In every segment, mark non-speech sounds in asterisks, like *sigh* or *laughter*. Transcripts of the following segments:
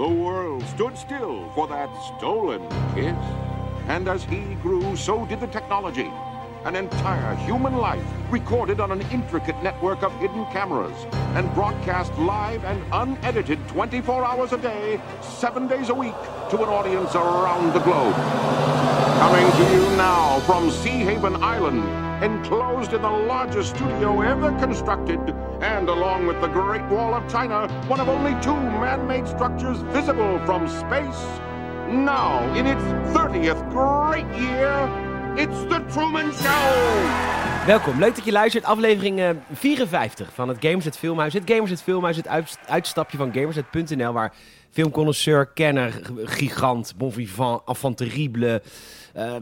The world stood still for that stolen kiss. And as he grew, so did the technology. An entire human life recorded on an intricate network of hidden cameras and broadcast live and unedited 24 hours a day, seven days a week to an audience around the globe. Coming to you now from Sea Haven Island, enclosed in the largest studio ever constructed, and along with the Great Wall of China, one of only two man-made structures visible from space. Now, in its 30th great year, it's the Truman Show! Welkom, leuk dat je luistert. Aflevering eh, 54 van het Gamerset Filmhuis. Het Gamerset Filmhuis, het uit- uitstapje van Gamerset.nl, waar filmconnoisseur, kenner, gigant, bon vivant, enfant terrible, eh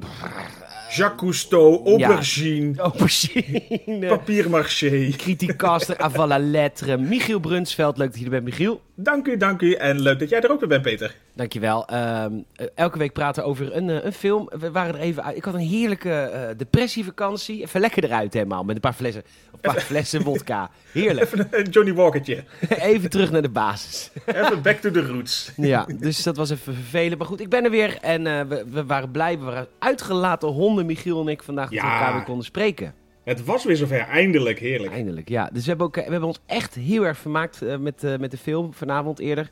Jacques Cousteau, aubergine, aubergine, papiermaché. criticaster, avant la lettre, Michiel Brunsveld. Leuk dat je er bent, Michiel. Dank u, dank u. En leuk dat jij er ook weer bent, Peter. Dankjewel. Ehm eh, elke week praten we over een, eh, een film. We waren er even uit. Ik had een heerlijke eh, depressievakantie. Even lekker eruit helemaal. Met een paar flessen, een paar flessen wodka. Heerlijk. Even een Johnny Walkertje. *laughs* Even terug naar de basis. Even back to the roots. Ja, dus dat was even vervelend. Maar goed, ik ben er weer. En we, we waren blij. We waren uitgelaten honden, Michiel en ik, vandaag Ja. elkaar weer konden spreken. Het was weer zover, eindelijk, heerlijk. Eindelijk, ja. Dus we hebben, ook, eh, we hebben ons echt heel erg vermaakt eh, met, eh, met de film vanavond eerder.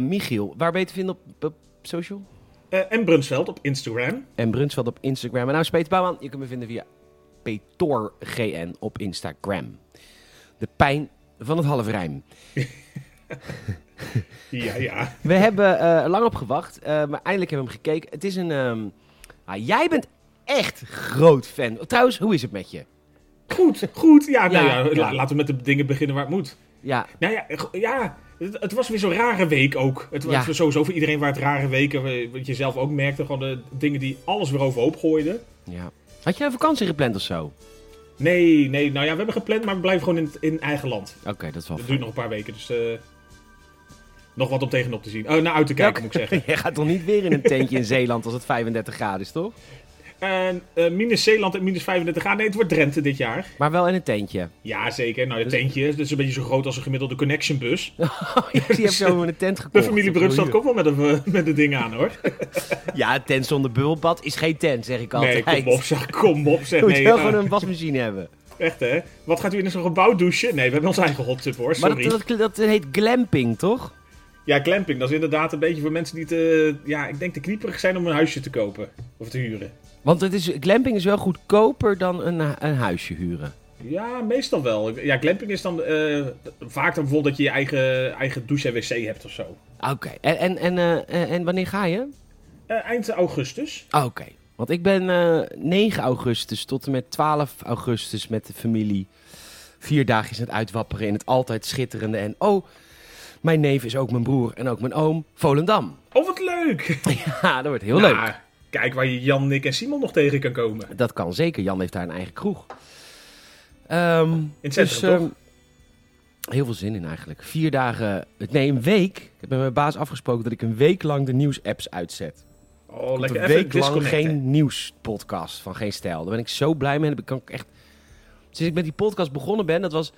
Michiel, waar ben je te vinden op, op social? En Brunsveld op Instagram. En Brunsveld op Instagram. En nou is Peter Bouwman. Je kunt me vinden via PetorGN op Instagram. De pijn van het halfrijm. *laughs* Ja, ja. We hebben lang op gewacht, maar eindelijk hebben we hem gekeken. Het is een... ehm, ah, jij bent echt groot fan. Trouwens, hoe is het met je? Goed, goed. Ja, nou Ja, ja, ja. la- laten we met de dingen beginnen waar het moet. Ja, Nou ja, ja het, het was weer zo'n rare week ook. Het was sowieso voor iedereen waar het rare weken, wat je zelf ook merkte, gewoon de dingen die alles weer overhoop gooiden. ja. Had je een vakantie gepland of zo? Nee, nee, nou ja, we hebben gepland, maar we blijven gewoon in, in eigen land. Oké, dat is wel fijn. duurt nog een paar weken, dus eh, nog wat om tegenop te zien. Oh, naar uit te kijken, moet ik zeggen. *laughs* Je gaat toch niet weer in een tentje in Zeeland als het 35 graden is, toch? En eh, minus Zeeland en minus 35 graden. Nee, het wordt Drenthe dit jaar. Maar wel in een tentje. Ja, zeker. Nou, het tentje dat is een beetje zo groot als een gemiddelde connection bus. *laughs* Oh, die heb zo in een tent gekocht. De familie Brunstad komt wel met een, eh, met een ding aan, hoor. *laughs* Ja, een tent zonder bubbelbad is geen tent, zeg ik altijd. Nee, kom op, zeg. Kom op, zeg. Je moet Nee, wel eh, gewoon een wasmachine hebben. Echt, hè? Wat gaat u in zo'n gebouw douchen? Nee, we hebben onze eigen hot tub, hoor. Maar Sorry. dat, dat, dat heet glamping, toch? Ja, glamping. Dat is inderdaad een beetje voor mensen die te... Ja, ik denk te knieperig zijn om een huisje te kopen. Of te huren. Want het is, glamping is wel goedkoper dan een, een huisje huren. Ja, meestal wel. Ja, glamping is dan eh, vaak dan bijvoorbeeld dat je je eigen, eigen douche en wc hebt of zo. Oké, en, en, en, eh, en wanneer ga je? Eh, eind augustus. Ah, Oké, want ik ben eh 9 augustus tot en met 12 augustus met de familie. Vier dagjes aan het uitwapperen in het altijd schitterende. En oh, mijn neef is ook mijn broer en ook mijn oom, Volendam. Oh, wat leuk! *laughs* Ja, dat wordt heel Nou, leuk. Kijk waar je Jan, Nick en Simon nog tegen kan komen. Dat kan zeker. Jan heeft daar een eigen kroeg. In het centrum, ehm, toch? Heel veel zin in eigenlijk. Vier dagen, nee een week. Ik heb met mijn baas afgesproken dat ik een week lang de nieuwsapps uitzet. Oh, Komt lekker een even week lang geen nieuwspodcast van geen stijl. Daar ben ik zo blij mee. Kan ik echt... Sinds ik met die podcast begonnen ben, dat was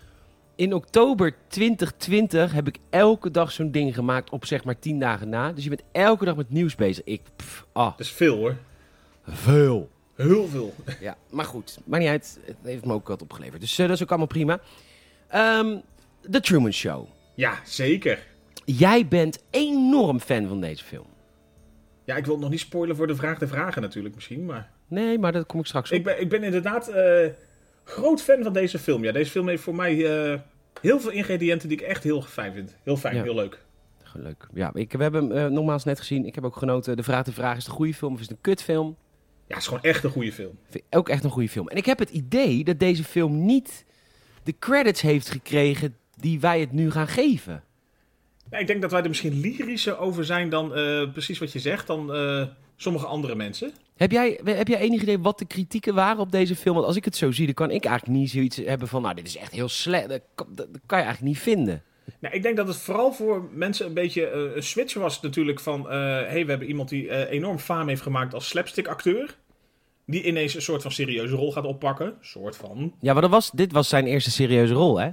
in oktober 2020, heb ik elke dag zo'n ding gemaakt op zeg maar tien dagen na. Dus je bent elke dag met nieuws bezig. Ik, pff, ah, Dat is veel hoor. veel. Heel veel. Ja, maar goed. Maar niet uit. Het heeft me ook wat opgeleverd. Dus eh, dat is ook allemaal prima. Ehm The Truman Show. Ja, zeker. Jij bent enorm fan van deze film. Ja, ik wil het nog niet spoilen voor de vraag de vragen natuurlijk misschien, maar... Nee, maar dat kom ik straks op. Ik ben, ik ben inderdaad eh, groot fan van deze film. Ja, deze film heeft voor mij eh, heel veel ingrediënten die ik echt heel fijn vind. Heel fijn, Ja. heel leuk. Leuk. Ja, ik, we hebben hem eh, nogmaals net gezien. Ik heb ook genoten. De vraag de vraag is het een goede film of is het een kutfilm? Ja, het is gewoon echt een goede film. Ook echt een goede film. En ik heb het idee dat deze film niet de credits heeft gekregen die wij het nu gaan geven. Ja, ik denk dat wij er misschien lyrischer over zijn dan eh, precies wat je zegt, dan sommige andere mensen. Heb jij, heb jij enig idee wat de kritieken waren op deze film? Want als ik het zo zie, dan kan ik eigenlijk niet zoiets hebben van... Nou, dit is echt heel slecht. Dat, kan- dat kan je eigenlijk niet vinden. Nou, ik denk dat het vooral voor mensen een beetje eh, een switch was natuurlijk van... eh hey, we hebben iemand die eh, enorm faam heeft gemaakt als slapstick acteur. Die ineens een soort van serieuze rol gaat oppakken. soort van. Ja, maar dat was, dit was zijn eerste serieuze rol, hè?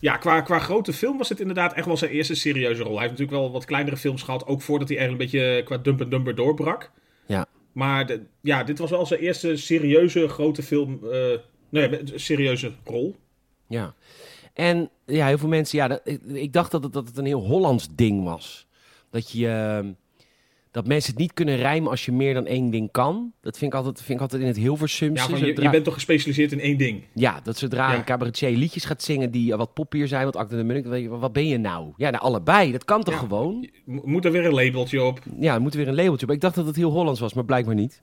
Ja, qua, qua grote film was het inderdaad echt wel zijn eerste serieuze rol. Hij heeft natuurlijk wel wat kleinere films gehad, ook voordat hij eigenlijk een beetje qua Dump and Dumber doorbrak. Ja. Maar ja, dit was wel zijn eerste serieuze grote film, eh, nee, serieuze rol. Ja. En ja, heel veel mensen, ja, dat, ik, dacht dat het, dat het een heel Hollands ding was. Dat je, eh, dat mensen het niet kunnen rijmen als je meer dan één ding kan. Dat vind ik altijd, vind ik altijd in het Hilversumse. Ja, van, je, zodra- je bent toch gespecialiseerd in één ding? Ja, dat zodra Ja. een cabaretier liedjes gaat zingen die wat poppier zijn, wat Acte de Munnik, dan weet je, wat ben je nou? Ja, nou, allebei. Dat kan toch Ja. gewoon? Mo- Moet er weer een labeltje op? Ja, er moet weer een labeltje op. Ik dacht dat het heel Hollands was, maar blijkbaar niet.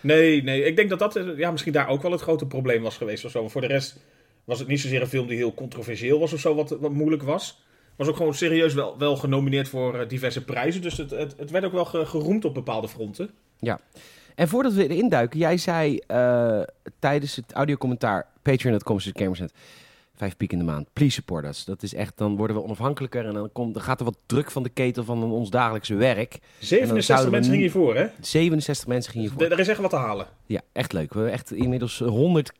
Nee, nee. Ik denk dat dat eh, ja, misschien daar ook wel het grote probleem was geweest of zo. Maar voor de rest was het niet zozeer een film die heel controversieel was of zo, wat, wat moeilijk was. Was ook gewoon serieus wel, wel genomineerd voor eh, diverse prijzen. Dus het, het, werd ook wel ge- geroemd op bepaalde fronten. En voordat we erin duiken, jij zei eh, tijdens het audiocommentaar Patreon.com vijf piek in de maand, please support us. Dat is echt, dan worden we onafhankelijker en dan, komt, dan gaat er wat druk van de ketel van ons dagelijkse werk. 67 zouden we mensen gingen hiervoor, hè? 67 mensen gingen hiervoor. Er is echt wat te halen. Ja, echt leuk. We hebben echt inmiddels 100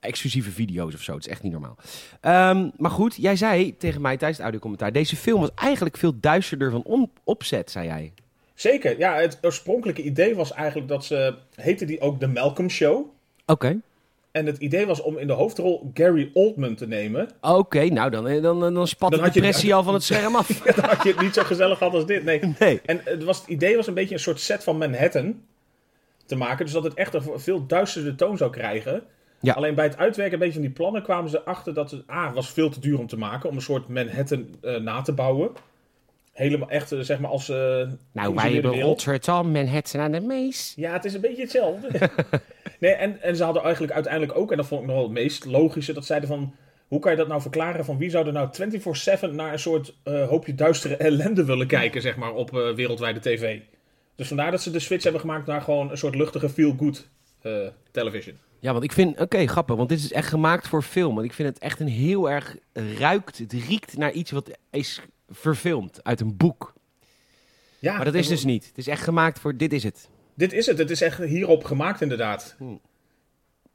exclusieve video's of zo. Het is echt niet normaal. Ehm, maar goed, jij zei tegen mij tijdens het audiocommentaar... deze film was eigenlijk veel duisterder van opzet, zei jij. Zeker. Ja, het oorspronkelijke idee was eigenlijk dat ze... Heette die ook The Malcolm Show? Oké. En het idee was om in de hoofdrol Gary Oldman te nemen. Oké, nou dan, dan, dan, dan spat Dan de je- depressie al van het scherm af. *laughs* Dan had je het niet zo gezellig gehad als dit. Nee. *laughs* Nee. En het, was, het idee was een beetje een soort set van Manhattan te maken. Dus dat het echt een veel duisterder toon zou krijgen. Ja. Alleen bij het uitwerken een beetje van die plannen kwamen ze achter dat het A, was veel te duur om te maken. Om een soort Manhattan eh, na te bouwen. Helemaal echt, eh, zeg maar, als... eh, Nou, wij hebben. Rotterdam, Manhattan aan de Mees. Ja, het is een beetje hetzelfde. *laughs* nee, en, en ze hadden eigenlijk uiteindelijk ook, en dat vond ik nog wel het meest logische, dat zeiden van, hoe kan je dat nou verklaren van wie zou er nou 24-7 naar een soort eh, hoopje duistere ellende willen kijken, zeg maar, op eh, wereldwijde tv. Dus vandaar dat ze de switch hebben gemaakt naar gewoon een soort luchtige feel-good eh, television. Ja, want ik vind, oké, grappig, want dit is echt gemaakt voor film. Want ik vind het echt een heel erg ruikt, het riekt naar iets wat is verfilmd uit een boek. Ja, Maar dat is dus niet. Het is echt gemaakt voor, dit is het. Dit is het. Het is echt hierop gemaakt, inderdaad. Hmm.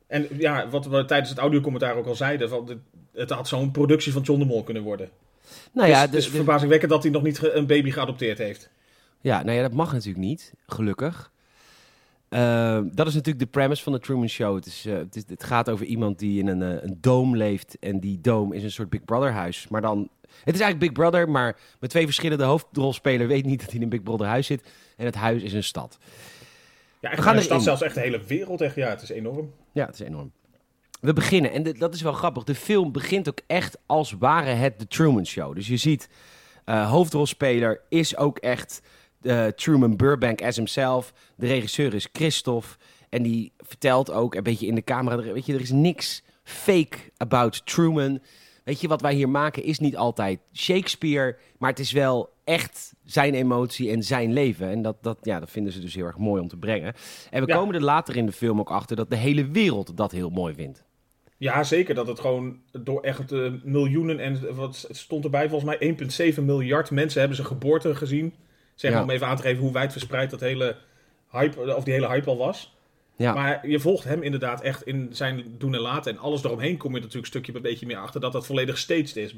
En ja, wat we tijdens het audiocommentaar ook al zeiden, van, dit- het had zo'n productie van John de Mol kunnen worden. Nou Ja, de- de- verbazingwekkend dat hij nog niet een baby geadopteerd heeft. Ja, nou ja, dat mag natuurlijk niet, gelukkig. Eh, dat is natuurlijk de premise van de Truman Show. Het, is, eh, het, is, het gaat over iemand die in een, eh, een dome leeft. En die dome is een soort Big Brother huis. Maar dan... Het is eigenlijk Big Brother, maar met twee verschillende hoofdrolspelers weet niet dat hij in een Big Brother huis zit. En het huis is een stad. Ja, We echt gaan een stad, zelfs echt de hele wereld. Echt, ja, het is enorm. Ja, het is enorm. We beginnen, en de- dat is wel grappig. De film begint ook echt als ware het de Truman Show. Dus je ziet, eh, hoofdrolspeler is ook echt eh, Truman Burbank as himself. De regisseur is Christophe. En die vertelt ook een beetje in de camera, er- weet je, er is niks fake about Truman. Weet je, wat wij hier maken is niet altijd Shakespeare, maar het is wel echt zijn emotie en zijn leven. En dat, dat, ja, dat vinden ze dus heel erg mooi om te brengen. En we Ja. komen er later in de film ook achter dat de hele wereld dat heel mooi vindt. Ja, zeker. Dat het gewoon door echt eh, miljoenen en wat het stond erbij, volgens mij 1,7 miljard mensen hebben zijn geboorte gezien. Zeg maar Ja. om even aan te geven hoe wijdverspreid dat hele hype, of die hele hype al was. Ja. Maar je volgt hem inderdaad echt in zijn doen en laten. En alles eromheen kom je natuurlijk een stukje een beetje meer achter dat dat volledig staged is.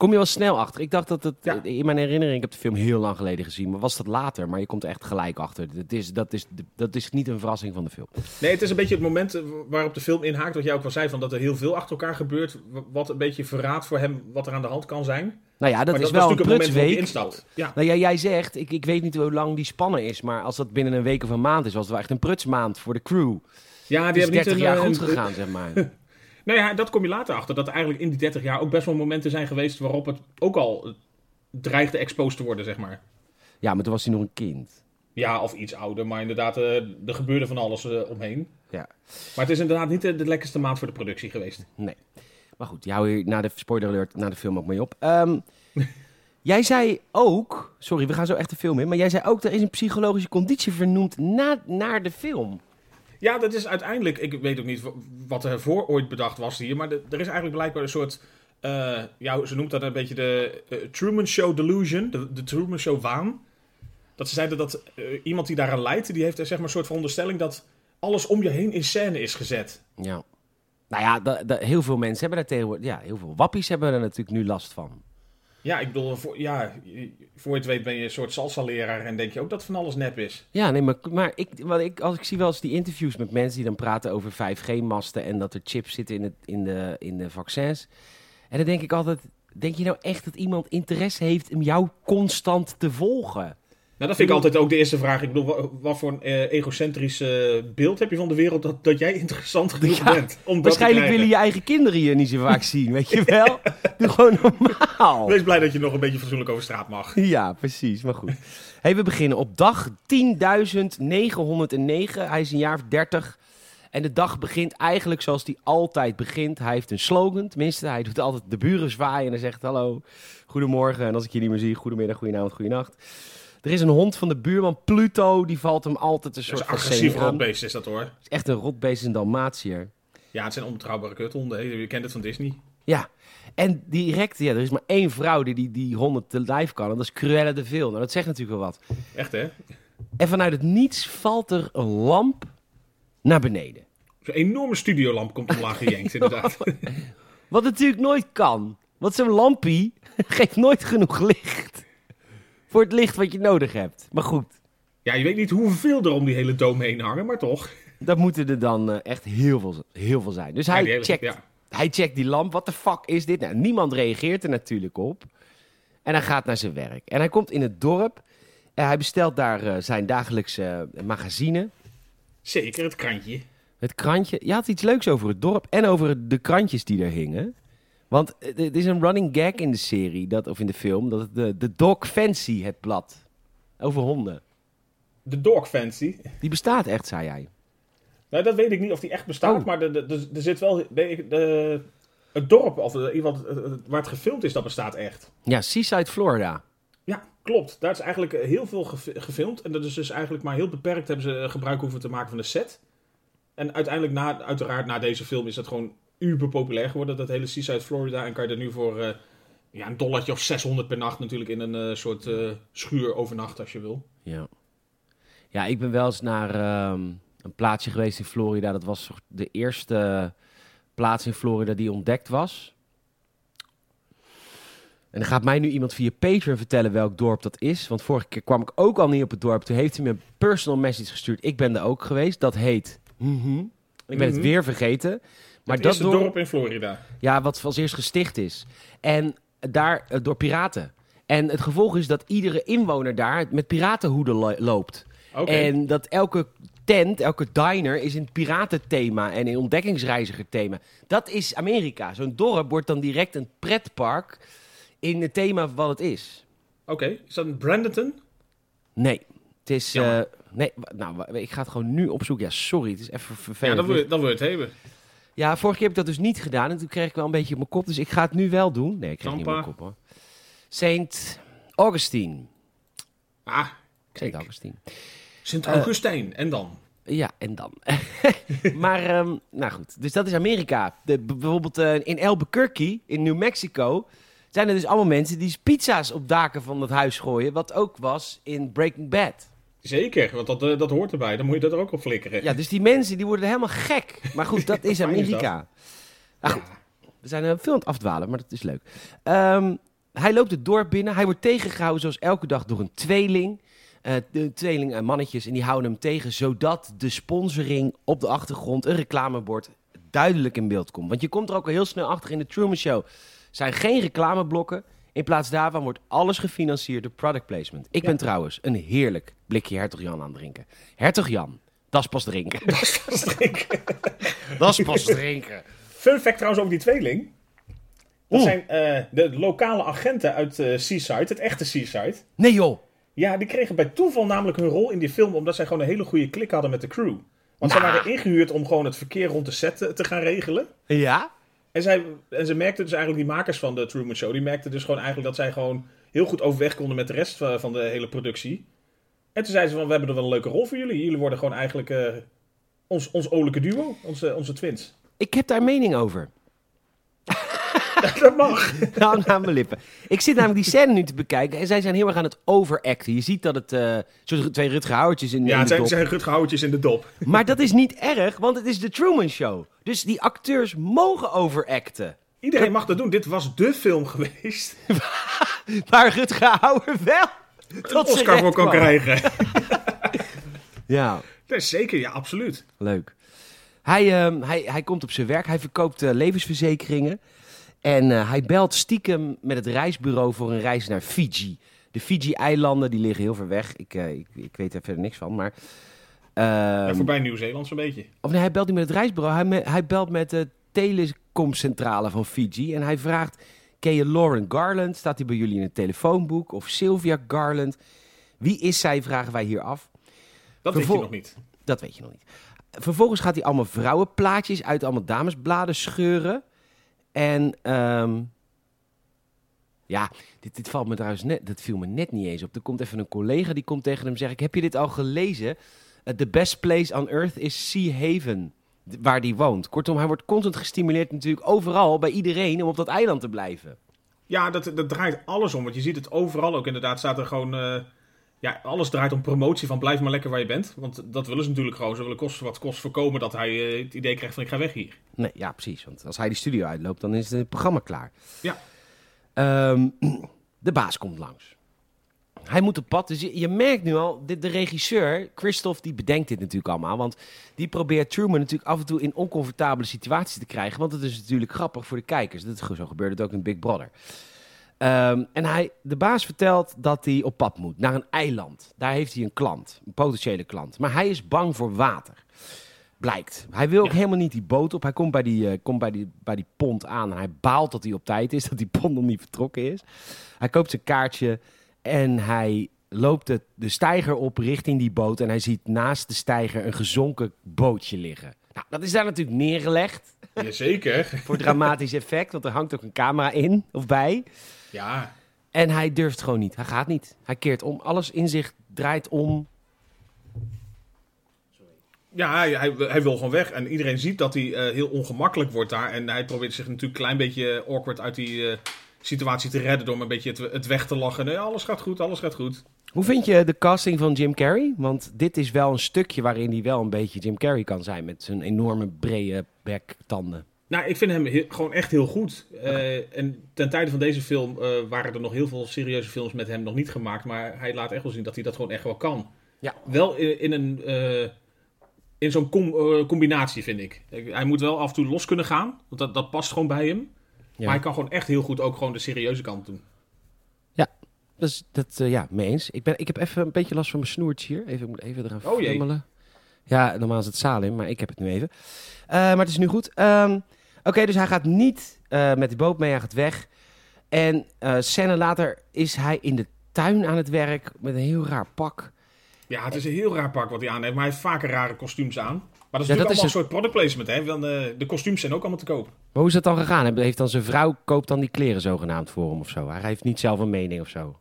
Kom je wel snel achter. Ik dacht dat het, Ja. in mijn herinnering, ik heb de film heel lang geleden gezien, maar was dat later? Maar je komt echt gelijk achter. Dat is, dat is, dat is niet een verrassing van de film. Nee, het is een beetje het moment eh, waarop de film inhaakt. Wat jij ook wel zei, van dat er heel veel achter elkaar gebeurt. Wat een beetje verraadt voor hem wat er aan de hand kan zijn. Nou ja, dat is wel een prutsweek. instapt. Ja. Nou ja, jij zegt, ik, ik weet niet hoe lang die spannen is, maar als dat binnen een week of een maand is, was het wel echt een prutsmaand voor de crew. ja, die hebben 30 niet jaar een, goed een- gegaan, zeg maar. *laughs* Nou ja, dat kom je later achter. Dat er eigenlijk in die 30 jaar ook best wel momenten zijn geweest waarop het ook al eh, dreigde exposed te worden, zeg maar. Ja, maar toen was hij nog een kind. Ja, of iets ouder, maar inderdaad, eh, er gebeurde van alles eh, omheen. Ja. Maar het is inderdaad niet de, lekkerste maand voor de productie geweest. Nee. Maar goed, hou hier na de spoiler alert, na de film ook mee op. Ehm, *laughs* jij zei ook, sorry, we gaan zo echt de film in, maar jij zei ook, er is een psychologische conditie vernoemd na, naar de film. Ja, dat is uiteindelijk, ik weet ook niet wat er voor ooit bedacht was hier, maar er is eigenlijk blijkbaar een soort, eh, ja, ze noemt dat een beetje de eh, Truman Show delusion, de, de Truman Show waan. Dat ze zeiden dat eh, iemand die daaraan leidt, die heeft er zeg maar een soort veronderstelling dat alles om je heen in scène is gezet. Ja. Nou ja, heel veel mensen hebben daar tegenwoordig... Ja, heel veel wappies hebben er natuurlijk nu last van. Ja, ik bedoel, voor, ja, voor je het weet ben je een soort salsa-leraar en denk je ook dat van alles nep is. Ja, nee, maar, maar ik, wat ik, als ik zie wel eens die interviews met mensen die dan praten over 5G-masten en dat er chips zitten in, het, in, de, in de vaccins. En dan denk ik altijd, denk je nou echt dat iemand interesse heeft om jou constant te volgen? Nou, dat vind ik altijd ook de eerste vraag. Ik bedoel, wa- wat voor een eh, egocentrisch beeld heb je van de wereld dat, dat jij *laughs* interessant genoeg Ja, bent? Om Waarschijnlijk willen je eigen kinderen je niet zo vaak zien, weet je wel? *laughs* Doe gewoon normaal. Wees blij dat je nog een beetje fatsoenlijk over straat mag. *laughs* Ja, precies. Maar goed. Hey, we beginnen op dag 10.909. Hij is een jaar of 30. En de dag begint eigenlijk zoals hij altijd begint. Hij heeft een slogan, tenminste. Hij doet altijd de buren zwaaien en hij zegt hallo, goedemorgen. En als ik je niet meer zie, goedemiddag, goedenavond, goedenacht. Er is een hond van de buurman, Pluto, die valt hem altijd een Dat is soort een agressief rotbeest is dat hoor. Het is echt een rotbeest, een Dalmatiër. Ja, het zijn onbetrouwbare kuthonden. hè. Je kent het van Disney. Ja, en direct, ja, er is maar één vrouw die die, die honden te lijf kan. En dat is Cruella de Vil. Nou, dat zegt natuurlijk wel wat. Echt hè? En vanuit het niets valt er een lamp naar beneden. Zo'n enorme studiolamp komt omlaag gejenkt inderdaad. *laughs* Wat natuurlijk nooit kan. Want zo'n lampie *laughs* geeft nooit genoeg licht. Voor het licht wat je nodig hebt. Maar goed, Ja, je weet niet hoeveel er om die hele dome heen hangen, maar toch. dat moeten er dan eh, echt heel veel, heel veel zijn. Dus hij, hele- checkt, ja. hij checkt die lamp. Wat de fuck is dit? Nou, niemand reageert er natuurlijk op. En hij gaat naar zijn werk. En hij komt in het dorp. En hij bestelt daar eh, zijn dagelijkse eh, magazine. Zeker, het krantje. Het krantje. Je had iets leuks over het dorp en over de krantjes die er hingen. Want eh, het is een running gag in de serie, dat, of in de film, dat het de, de Dog Fancy, het blad. Over honden. De Dog Fancy. Die bestaat echt, zei jij. Nou, dat weet ik niet of die echt bestaat, Oh. maar er zit wel... De, de- het dorp, of geval het- het- waar het gefilmd is, dat bestaat echt. Ja, Seaside, Florida. Ja, klopt. Daar is eigenlijk eh, heel veel gefi- gefilmd. En dat is dus eigenlijk maar heel beperkt hebben ze eh, gebruik hoeven te maken van de set. En uiteindelijk, na, uiteraard, na deze film is dat gewoon uber populair geworden, dat hele Seaside Florida. En kan je er nu voor eh, ja, een dollartje of 600 per nacht natuurlijk in een eh, soort eh, schuur overnachten als je wil. Ja. Ja, ik ben wel eens naar ehm, een plaatsje geweest in Florida. Dat was de eerste plaats in Florida die ontdekt was. En dan gaat mij nu iemand via Patreon vertellen welk dorp dat is. Want vorige keer kwam ik ook al niet op het dorp. Toen heeft hij me een personal message gestuurd. Ik ben er ook geweest. Dat heet... Mhm. Ik ben het Mhm. weer vergeten. Maar Maar dat het dorp, dorp in Florida. ja, wat als eerst gesticht is. En daar eh, door piraten. En het gevolg is dat iedere inwoner daar met piratenhoeden lo- loopt. En dat elke tent, elke diner is in piratenthema en in ontdekkingsreizigerthema. Dat is Amerika. Zo'n dorp wordt dan direct een pretpark in het thema wat het is. Oké, is dat een Brandenton? Nee, het is... Eh, nee, nou, ik ga het gewoon nu opzoeken. Ja, sorry, het is even Ja, vervelend. dan wil, je, dan wil je het hebben. Ja, vorige keer heb ik dat dus niet gedaan. En toen kreeg ik wel een beetje op mijn kop. Dus ik ga het nu wel doen. Nee, ik kreeg niet op mijn kop hoor. Saint Augustine. Ah, Saint Augustine. Sint Augustijn. en dan? Ja, en dan. *laughs* maar, ehm, nou goed. Dus dat is Amerika. De, bijvoorbeeld eh, in Albuquerque, in New Mexico... zijn er dus allemaal mensen die pizza's op daken van het huis gooien. Wat ook was in Breaking Bad. Zeker, want dat, eh, dat hoort erbij. Dan moet je dat er ook op flikkeren. Ja, dus die mensen die worden helemaal gek. Maar goed, dat is *laughs* Amerika. Nou goed, Ja. We zijn eh, veel aan het afdwalen, maar dat is leuk. Ehm, hij loopt het dorp binnen. Hij wordt tegengehouden zoals elke dag door een tweeling. Eh, de tweeling mannetjes en die houden hem tegen... zodat de sponsoring op de achtergrond, een reclamebord... duidelijk in beeld komt. Want je komt er ook al heel snel achter in de Truman Show. zijn geen reclameblokken. In plaats daarvan wordt alles gefinancierd door product placement. Ik ben trouwens een heerlijk blikje Hertog Jan aan het drinken. Hertog Jan, dat is pas drinken. *laughs* dat is pas drinken. Fun fact trouwens over die tweeling. Dat Oeh. zijn eh, de lokale agenten uit eh, Seaside, het echte Seaside. Nee joh. Ja, die kregen bij toeval namelijk hun rol in die film omdat zij gewoon een hele goede klik hadden met de crew. Want zij Nou. waren ingehuurd om gewoon het verkeer rond de set te, te gaan regelen. Ja? En, zij, en ze merkten dus eigenlijk, die makers van de Truman Show, die merkten dus gewoon eigenlijk dat zij gewoon heel goed overweg konden met de rest van, de hele productie. En toen zeiden ze van, we hebben er wel een leuke rol voor jullie. Jullie worden gewoon eigenlijk eh, ons, ons olijke duo, onze, onze twins. Ik heb daar mening over. *laughs* dat mag. hang aan mijn lippen. Ik zit namelijk die scène nu te bekijken en zij zijn heel erg aan het overacten. Je ziet dat het uh, zo'n twee Rutger Hauertjes in, Ja, in het de zijn, dop. zijn Rutger Hauertjes in de dop. Maar dat is niet erg, want het is de Truman Show. Dus die acteurs mogen overacten. Iedereen mag dat doen. Dit was de film geweest. *laughs* Maar Rutger Hauer wel tot Een Oscar voor kan kwam. krijgen. *laughs* Ja, Nee, zeker, ja, absoluut. leuk. Hij, ehm, hij, hij komt op zijn werk, hij verkoopt eh, levensverzekeringen. En eh, hij belt stiekem met het reisbureau voor een reis naar Fiji. De Fiji-eilanden, die liggen heel ver weg. Ik, eh, ik, ik weet er verder niks van, maar... Ja, ehm, voorbij Nieuw-Zeeland zo'n beetje. Of nee, hij belt niet met het reisbureau. Hij, me- hij belt met de telecomcentrale van Fiji. En hij vraagt, ken je Lauren Garland? Staat hij bij jullie in het telefoonboek? Of Sylvia Garland? Wie is zij, vragen wij hier af. Dat weet je nog niet. Dat weet je nog niet. Vervolgens gaat hij allemaal vrouwenplaatjes uit allemaal damesbladen scheuren. En ehm, ja, dit, valt me trouwens net, dat viel me net niet eens op. Er komt even een collega die komt tegen hem zeggen: Heb je dit al gelezen? Uh, the best place on earth is Sea Haven, waar die woont. Kortom, hij wordt constant gestimuleerd natuurlijk overal, bij iedereen, om op dat eiland te blijven. Ja, dat, dat draait alles om. Want je ziet het overal ook inderdaad. Staat er gewoon... eh, ja, alles draait om promotie van blijf maar lekker waar je bent. Want dat willen ze natuurlijk gewoon. Ze willen kosten wat kost voorkomen dat hij eh, het idee krijgt van ik ga weg hier. Nee, ja, precies. Want als hij die studio uitloopt, dan is het programma klaar. Ja. Ehm, *clears throat* de baas komt langs. Hij moet op pad. Dus je, je merkt nu al, de, de regisseur, Christoph, die bedenkt dit natuurlijk allemaal. Want die probeert Truman natuurlijk af en toe in oncomfortabele situaties te krijgen. Want het is natuurlijk grappig voor de kijkers. Dat, zo gebeurde het ook in Big Brother. Ehm, en hij, de baas vertelt dat hij op pad moet naar een eiland. Daar heeft hij een klant, een potentiële klant. Maar hij is bang voor water. Blijkt. Hij wil ook Ja. helemaal niet die boot op. Hij komt bij die, eh, komt bij die, bij die pont aan. En hij baalt dat hij op tijd is, *laughs* dat die pont nog niet vertrokken is. Hij koopt zijn kaartje en hij loopt de, de steiger op richting die boot. En hij ziet naast de steiger een gezonken bootje liggen. Nou, dat is daar natuurlijk neergelegd Jazeker. *laughs* voor dramatisch effect. Want er hangt ook een camera in of bij. Ja, En hij durft gewoon niet. Hij gaat niet. Hij keert om. Alles in zich draait om. ja hij, hij, hij wil gewoon weg. En iedereen ziet dat hij eh, heel ongemakkelijk wordt daar. En hij probeert zich natuurlijk een klein beetje awkward uit die eh, situatie te redden. Door een beetje het, het weg te lachen. Nee, alles gaat goed, alles gaat goed. Hoe vind je de casting van Jim Carrey? Want dit is wel een stukje waarin hij wel een beetje Jim Carrey kan zijn. Met zijn enorme brede bek, tanden. Nou, ik vind hem he- gewoon echt heel goed. Eh, en ten tijde van deze film eh, waren er nog heel veel serieuze films met hem nog niet gemaakt. Maar hij laat echt wel zien dat hij dat gewoon echt wel kan. Ja. Wel in, in een... eh, in zo'n com- combinatie, vind ik. Hij moet wel af en toe los kunnen gaan. Want dat, dat past gewoon bij hem. Ja. Maar hij kan gewoon echt heel goed ook gewoon de serieuze kant doen. Dus dat, ja, mee eens. Ik, ben, ik heb even een beetje last van mijn snoertje hier. Even, ik moet even eraan Oh jee. Ja, normaal is het Salim, maar ik heb het nu even. Maar het is nu goed. Ehm, Oké, dus hij gaat niet eh, met die boot mee, hij gaat weg. En eh scène later is hij in de tuin aan het werk met een heel raar pak. Ja, het is een heel raar pak wat hij aan heeft. Maar hij heeft vaker rare kostuums aan. Maar dat is Ja, natuurlijk dat is allemaal een soort product placement. Hè? Want, eh, de kostuums zijn ook allemaal te koop. Maar hoe is dat dan gegaan? Heeft dan zijn vrouw koopt dan die kleren zogenaamd voor hem of zo? Hij heeft niet zelf een mening of zo.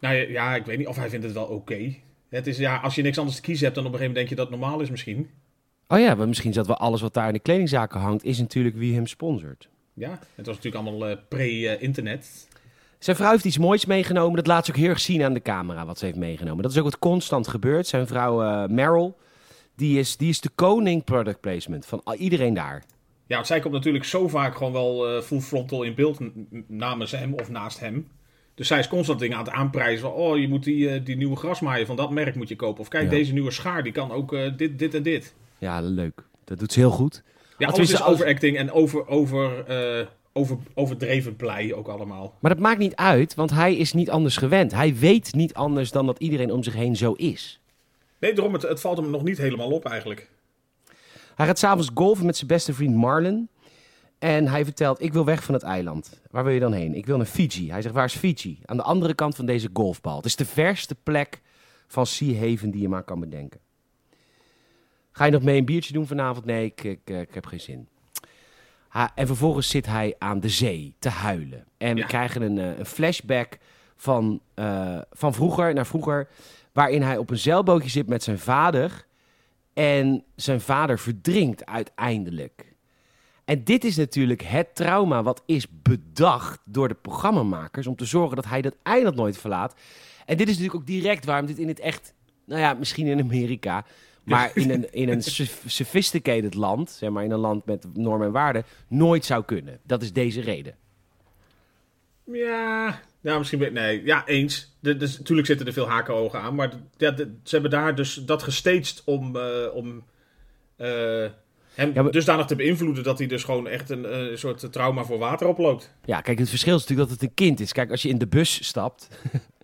Nou ja, ja, ik weet niet of hij vindt het wel oké. Het is ja, als je niks anders te kiezen hebt, dan op een gegeven moment denk je dat het normaal is misschien. Oh ja, maar misschien is dat wel alles wat daar in de kledingzaken hangt, is natuurlijk wie hem sponsort. Ja, het was natuurlijk allemaal eh, pre-internet. Zijn vrouw heeft iets moois meegenomen. Dat laat ze ook heel erg zien aan de camera, wat ze heeft meegenomen. Dat is ook wat constant gebeurt. Zijn vrouw eh Meryl, die is, die is de koning product placement van iedereen daar. Ja, want zij komt natuurlijk zo vaak gewoon wel eh, full frontal in beeld namens hem of naast hem. Dus zij is constant dingen aan het aanprijzen. Van, oh, je moet die, eh, die nieuwe grasmaaier van dat merk moet je kopen. Of kijk, Ja. deze nieuwe schaar, die kan ook dit, dit en dit. Ja, leuk. Dat doet ze heel goed. Ja, alles is overacting en over, over, eh, over, overdreven blij ook allemaal. Maar dat maakt niet uit, want hij is niet anders gewend. Hij weet niet anders dan dat iedereen om zich heen zo is. Nee, daarom, het, het valt hem nog niet helemaal op eigenlijk. Hij gaat s'avonds golven met zijn beste vriend Marlon. En hij vertelt, ik wil weg van het eiland. Waar wil je dan heen? Ik wil naar Fiji. Hij zegt, waar is Fiji? Aan de andere kant van deze golfbal. Het is de verste plek van Sea Haven die je maar kan bedenken. Ga je nog mee een biertje doen vanavond? Nee, ik, ik, eh, ik heb geen zin. Ha- en vervolgens zit hij aan de zee te huilen. En we Ja. krijgen een, eh, een flashback van, eh, van vroeger naar vroeger. Waarin hij op een zeilbootje zit met zijn vader. En zijn vader verdrinkt uiteindelijk. En dit is natuurlijk het trauma wat is bedacht door de programmamakers om te zorgen dat hij dat eiland nooit verlaat. En dit is natuurlijk ook direct waarom dit in het echt, nou ja, misschien in Amerika, maar in een, in een sophisticated land, zeg maar in een land met normen en waarden, nooit zou kunnen. Dat is deze reden. Ja, ja misschien ben nee, ja, eens. De, dus, natuurlijk zitten er veel haken-ogen aan, maar de- ze hebben daar dus dat gestaged om, eh, om eh, hem Ja, maar- dusdanig te beïnvloeden dat hij dus gewoon echt een soort trauma voor water oploopt. Ja, kijk, het verschil is natuurlijk dat het een kind is. Kijk, als je in de bus stapt, *laughs*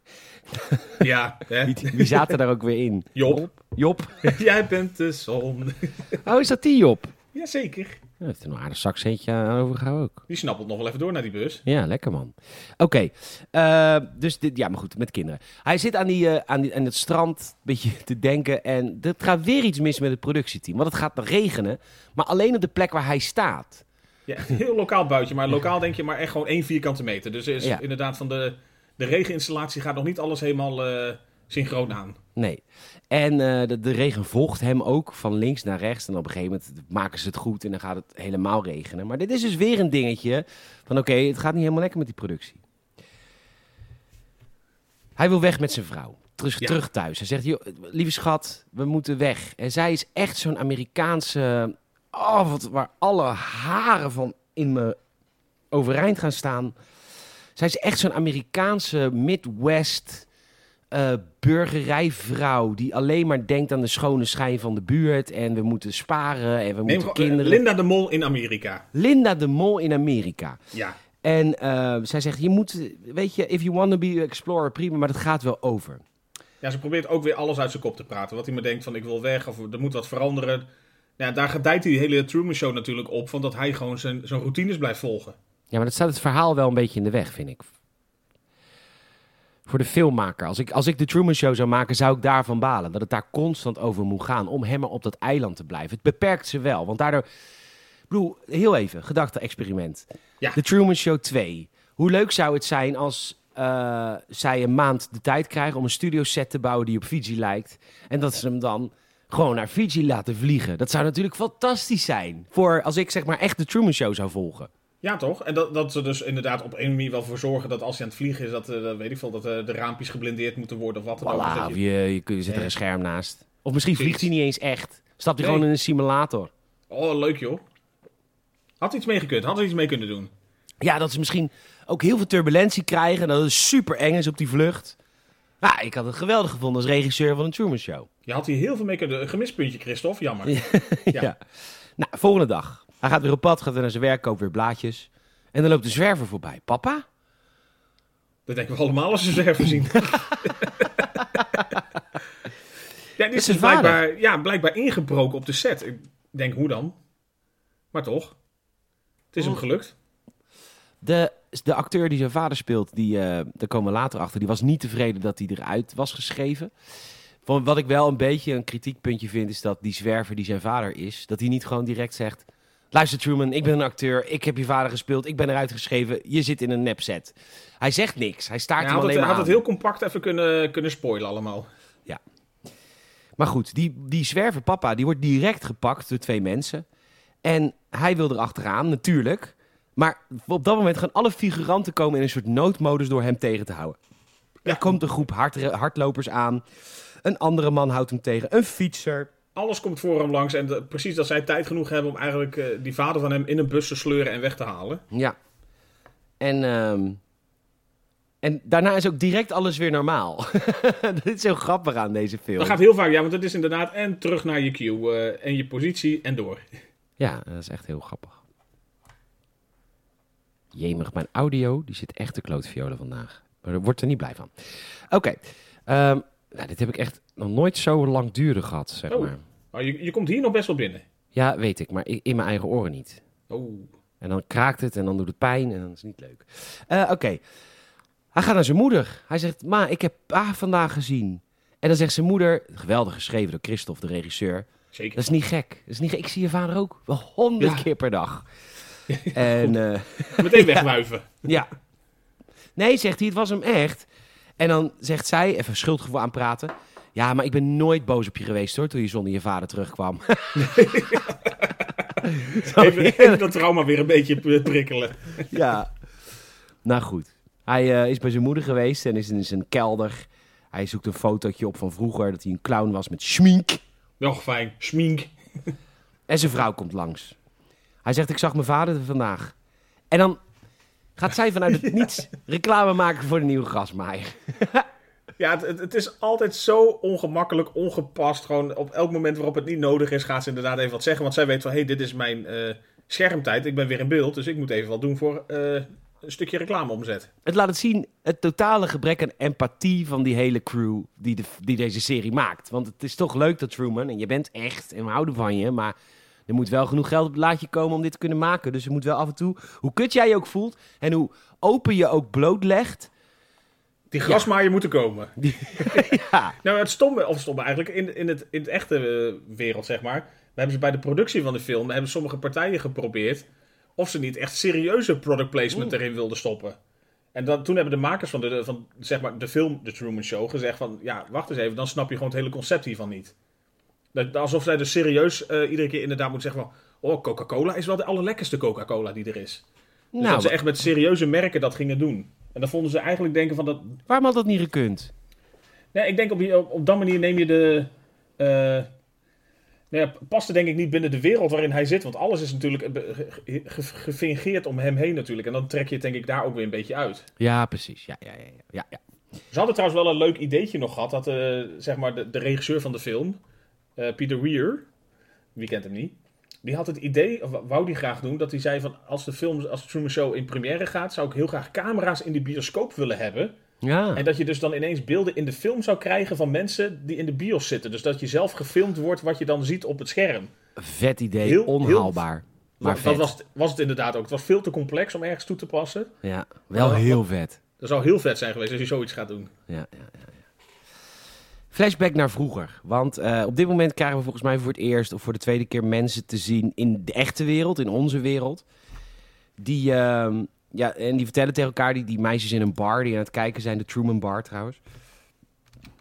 *laughs* Ja, hè? wie, wie zaten daar ook weer in? Job. Job? *laughs* Jij bent de zon. *laughs* Oh, is dat die Job? Jazeker. Ja, heeft er een aardig zakcentje aan overgehouden ook. Die snappelt nog wel even door naar die bus. Ja, lekker man. Oké, eh, dus dit, ja, maar goed, met kinderen. Hij zit aan, die, eh, aan, die, aan het strand een beetje te denken en er gaat weer iets mis met het productieteam. Want het gaat regenen, maar alleen op de plek waar hij staat. Ja, heel lokaal buitje, maar lokaal denk je maar echt gewoon één vierkante meter. Dus er is Ja. inderdaad van de, de regeninstallatie gaat nog niet alles helemaal eh, synchroon aan. Nee. En eh, de, de regen volgt hem ook van links naar rechts. En op een gegeven moment maken ze het goed en dan gaat het helemaal regenen. Maar dit is dus weer een dingetje van oké, het gaat niet helemaal lekker met die productie. Hij wil weg met zijn vrouw. Terug, Ja. terug thuis. Hij zegt, joh, lieve schat, we moeten weg. En zij is echt zo'n Amerikaanse... Oh, wat, waar alle haren van in me overeind gaan staan. Zij is echt zo'n Amerikaanse Midwest eh, burgerijvrouw... die alleen maar denkt aan de schone schijn van de buurt... en we moeten sparen en we Neem moeten eh, kinderen... Linda de Mol in Amerika. Linda de Mol in Amerika. Ja. En eh, zij zegt, je moet, weet je, if you want to be an explorer, prima, maar dat gaat wel over. ja, ze probeert ook weer alles uit zijn kop te praten. Wat hij maar denkt van ik wil weg of er moet wat veranderen. Ja, daar gedijt die hele Truman Show natuurlijk op. Van dat hij gewoon zijn, zijn routines blijft volgen. Ja, maar dat staat het verhaal wel een beetje in de weg, vind ik. Voor de filmmaker. Als ik, als ik de Truman Show zou maken, zou ik daarvan balen. Dat het daar constant over moet gaan om hem maar op dat eiland te blijven. Het beperkt ze wel, want daardoor... Ik bedoel, heel even, gedachte-experiment. Ja. De Truman Show 2. Hoe leuk zou het zijn als eh, zij een maand de tijd krijgen om een studioset te bouwen die op Fiji lijkt. En dat ze hem dan gewoon naar Fiji laten vliegen. Dat zou natuurlijk fantastisch zijn. Voor als ik zeg maar echt de Truman Show zou volgen. Ja, toch? En dat, dat ze dus inderdaad op een manier wel voor zorgen dat als hij aan het vliegen is, dat, eh, dat weet ik veel, dat eh, de raampjes geblindeerd moeten worden of wat dan ook. Voilà, of je- je, je, je zet er een scherm naast. Of misschien vliegt hij niet eens echt. Stapt hij Nee. gewoon in een simulator. Oh, leuk joh. Had iets mee gekund, had iets mee kunnen doen. Ja, dat ze misschien ook heel veel turbulentie krijgen. En dat het super eng is op die vlucht. Ja, ik had het geweldig gevonden als regisseur van een Truman Show. Je had hier heel veel mee kunnen... Een gemispuntje, Christophe, jammer. *laughs* Ja. Ja. Nou, volgende dag. Hij gaat weer op pad, gaat weer naar zijn werk, koopt weer blaadjes. En dan loopt de zwerver voorbij. Papa? Dat denken we allemaal als we zwerver zien. *laughs* ja, dit is dus blijkbaar, ja, blijkbaar ingebroken op de set. Ik denk, hoe dan? Maar toch. Het is hem gelukt. De, de acteur die zijn vader speelt, die, eh daar komen we later achter, die was niet tevreden dat hij eruit was geschreven. Van wat ik wel een beetje een kritiekpuntje vind, is dat die zwerver die zijn vader is, dat hij niet gewoon direct zegt: Luister Truman, ik ben een acteur, ik heb je vader gespeeld, ik ben eruit geschreven, je zit in een nepset. Hij zegt niks, hij staart Hij hem had, het, alleen hij maar had het heel compact even kunnen, kunnen spoilen allemaal. Maar goed, die, die zwerver papa, die wordt direct gepakt door twee mensen. En hij wil erachteraan, natuurlijk. Maar op dat moment gaan alle figuranten komen in een soort noodmodus door hem tegen te houden. Er komt een groep hard, hardlopers aan. Een andere man houdt hem tegen. Een fietser. Alles komt voor hem langs. En de- precies dat zij tijd genoeg hebben om eigenlijk eh, die vader van hem in een bus te sleuren en weg te halen. Ja. En, ehm, en daarna is ook direct alles weer normaal. *laughs* dat is zo grappig aan deze film. Dat gaat heel vaak, ja, want het is inderdaad en terug naar je cue eh, en je positie en door. Ja, dat is echt heel grappig. Jemig, mijn audio, die zit echt te klootviolen vandaag. Maar daar wordt er niet blij van. Oké, ehm, nou, dit heb ik echt nog nooit zo langdurig gehad, zeg Oh. maar. Oh, je, je komt hier nog best wel binnen. Ja, weet ik, maar in mijn eigen oren niet. Oh. En dan kraakt het en dan doet het pijn en dan is het niet leuk. Eh, Oké, hij gaat naar zijn moeder. Hij zegt, ma, ik heb pa vandaag gezien. En dan zegt zijn moeder, geweldig geschreven door Christophe, de regisseur... Zeker. Dat is niet gek. Dat is niet gek. Ik zie je vader ook wel honderd Ja. keer per dag. *laughs* en eh, Meteen *laughs* wegwuiven. ja. Nee, zegt hij, het was hem echt. En dan zegt zij, even schuldgevoel aanpraten. Ja, maar ik ben nooit boos op je geweest hoor, toen je zonder je vader terugkwam. *laughs* Even, even *laughs* dat trauma weer een beetje prikkelen. *laughs* ja. Nou goed. Hij eh, is bij zijn moeder geweest en is in zijn kelder. Hij zoekt een fotootje op van vroeger dat hij een clown was met schmink. Nog fijn. Schmink. En zijn vrouw komt langs. Hij zegt, ik zag mijn vader vandaag. En dan gaat zij vanuit het *laughs* niets reclame maken voor de nieuwe gasmaaier. *laughs* Ja, het, het, is altijd zo ongemakkelijk, ongepast. Gewoon op elk moment waarop het niet nodig is, gaat ze inderdaad even wat zeggen. Want zij weet van, hé, hey, dit is mijn eh, schermtijd. Ik ben weer in beeld, dus ik moet even wat doen voor eh, een stukje reclame omzet. Het laat het zien, het totale gebrek aan empathie van die hele crew die, de, die deze serie maakt. Want het is toch leuk dat Truman, en je bent echt, en we houden van je, maar er moet wel genoeg geld op het laadje komen om dit te kunnen maken. Dus je moet wel af en toe, hoe kut jij je ook voelt en hoe open je ook blootlegt. Die grasmaaier moeten komen. *laughs* ja, Nou, het stomme, of stomme eigenlijk, in, in, het, in het echte eh, wereld, zeg maar. We hebben ze bij de productie van de film, hebben sommige partijen geprobeerd of ze niet echt serieuze product placement erin wilden stoppen. En dan, toen hebben de makers van, de, van zeg maar, de film The Truman Show gezegd van... Ja, wacht eens even, dan snap je gewoon het hele concept hiervan niet. Dat, alsof zij dus serieus eh, iedere keer inderdaad moeten zeggen van... Oh, Coca-Cola is wel de allerlekkerste Coca-Cola die er is. Dus nou, dat ze echt met serieuze merken dat gingen doen. En dan vonden ze eigenlijk denken van dat... waarom had dat niet gekund? Nee, ik denk op, die, op, op dat manier neem je de... eh nou ja, past er denk ik niet binnen de wereld waarin hij zit. Want alles is natuurlijk gefingeerd om hem heen natuurlijk. En dan trek je het denk ik daar ook weer een beetje uit. Ja, precies. Ja, ja, ja, ja, ja. Ze hadden trouwens wel een leuk ideetje nog gehad. Dat eh, zeg maar de, de regisseur van de film, eh, Peter Weir, wie kent hem niet? Die had het idee, of wou die graag doen, dat hij zei van als de film, als de Truman Show in première gaat, zou ik heel graag camera's in de bioscoop willen hebben. Ja, En dat je dus dan ineens beelden in de film zou krijgen van mensen die in de bios zitten. Dus dat je zelf gefilmd wordt wat je dan ziet op het scherm. vet idee, heel- onhaalbaar. Maar dat vet. was, het- was het inderdaad ook. Het was veel te complex om ergens toe te passen. Ja, wel heel vet. Dat zou heel vet zijn geweest als je zoiets gaat doen. Ja, ja, ja. Flashback naar vroeger. Want eh, op dit moment krijgen we volgens mij voor het eerst of voor de tweede keer mensen te zien in de echte wereld, in onze wereld. Die, ehm, ja, en die vertellen tegen elkaar, die, die meisjes in een bar die aan het kijken zijn, de Truman Bar trouwens.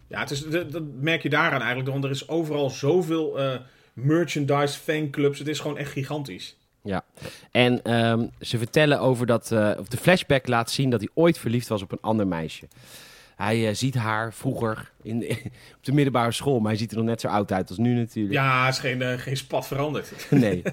Ja, het is, dat, dat merk je daaraan eigenlijk. Want er is overal zoveel eh, merchandise, fanclubs. Het is gewoon echt gigantisch. Ja. En ehm, ze vertellen over dat, eh, of de flashback laat zien dat hij ooit verliefd was op een ander meisje. Hij eh, ziet haar vroeger in, *laughs* op de middelbare school, maar hij ziet er nog net zo oud uit als nu natuurlijk. Ja, is geen, eh, geen spat veranderd. *laughs* *laughs* Nee.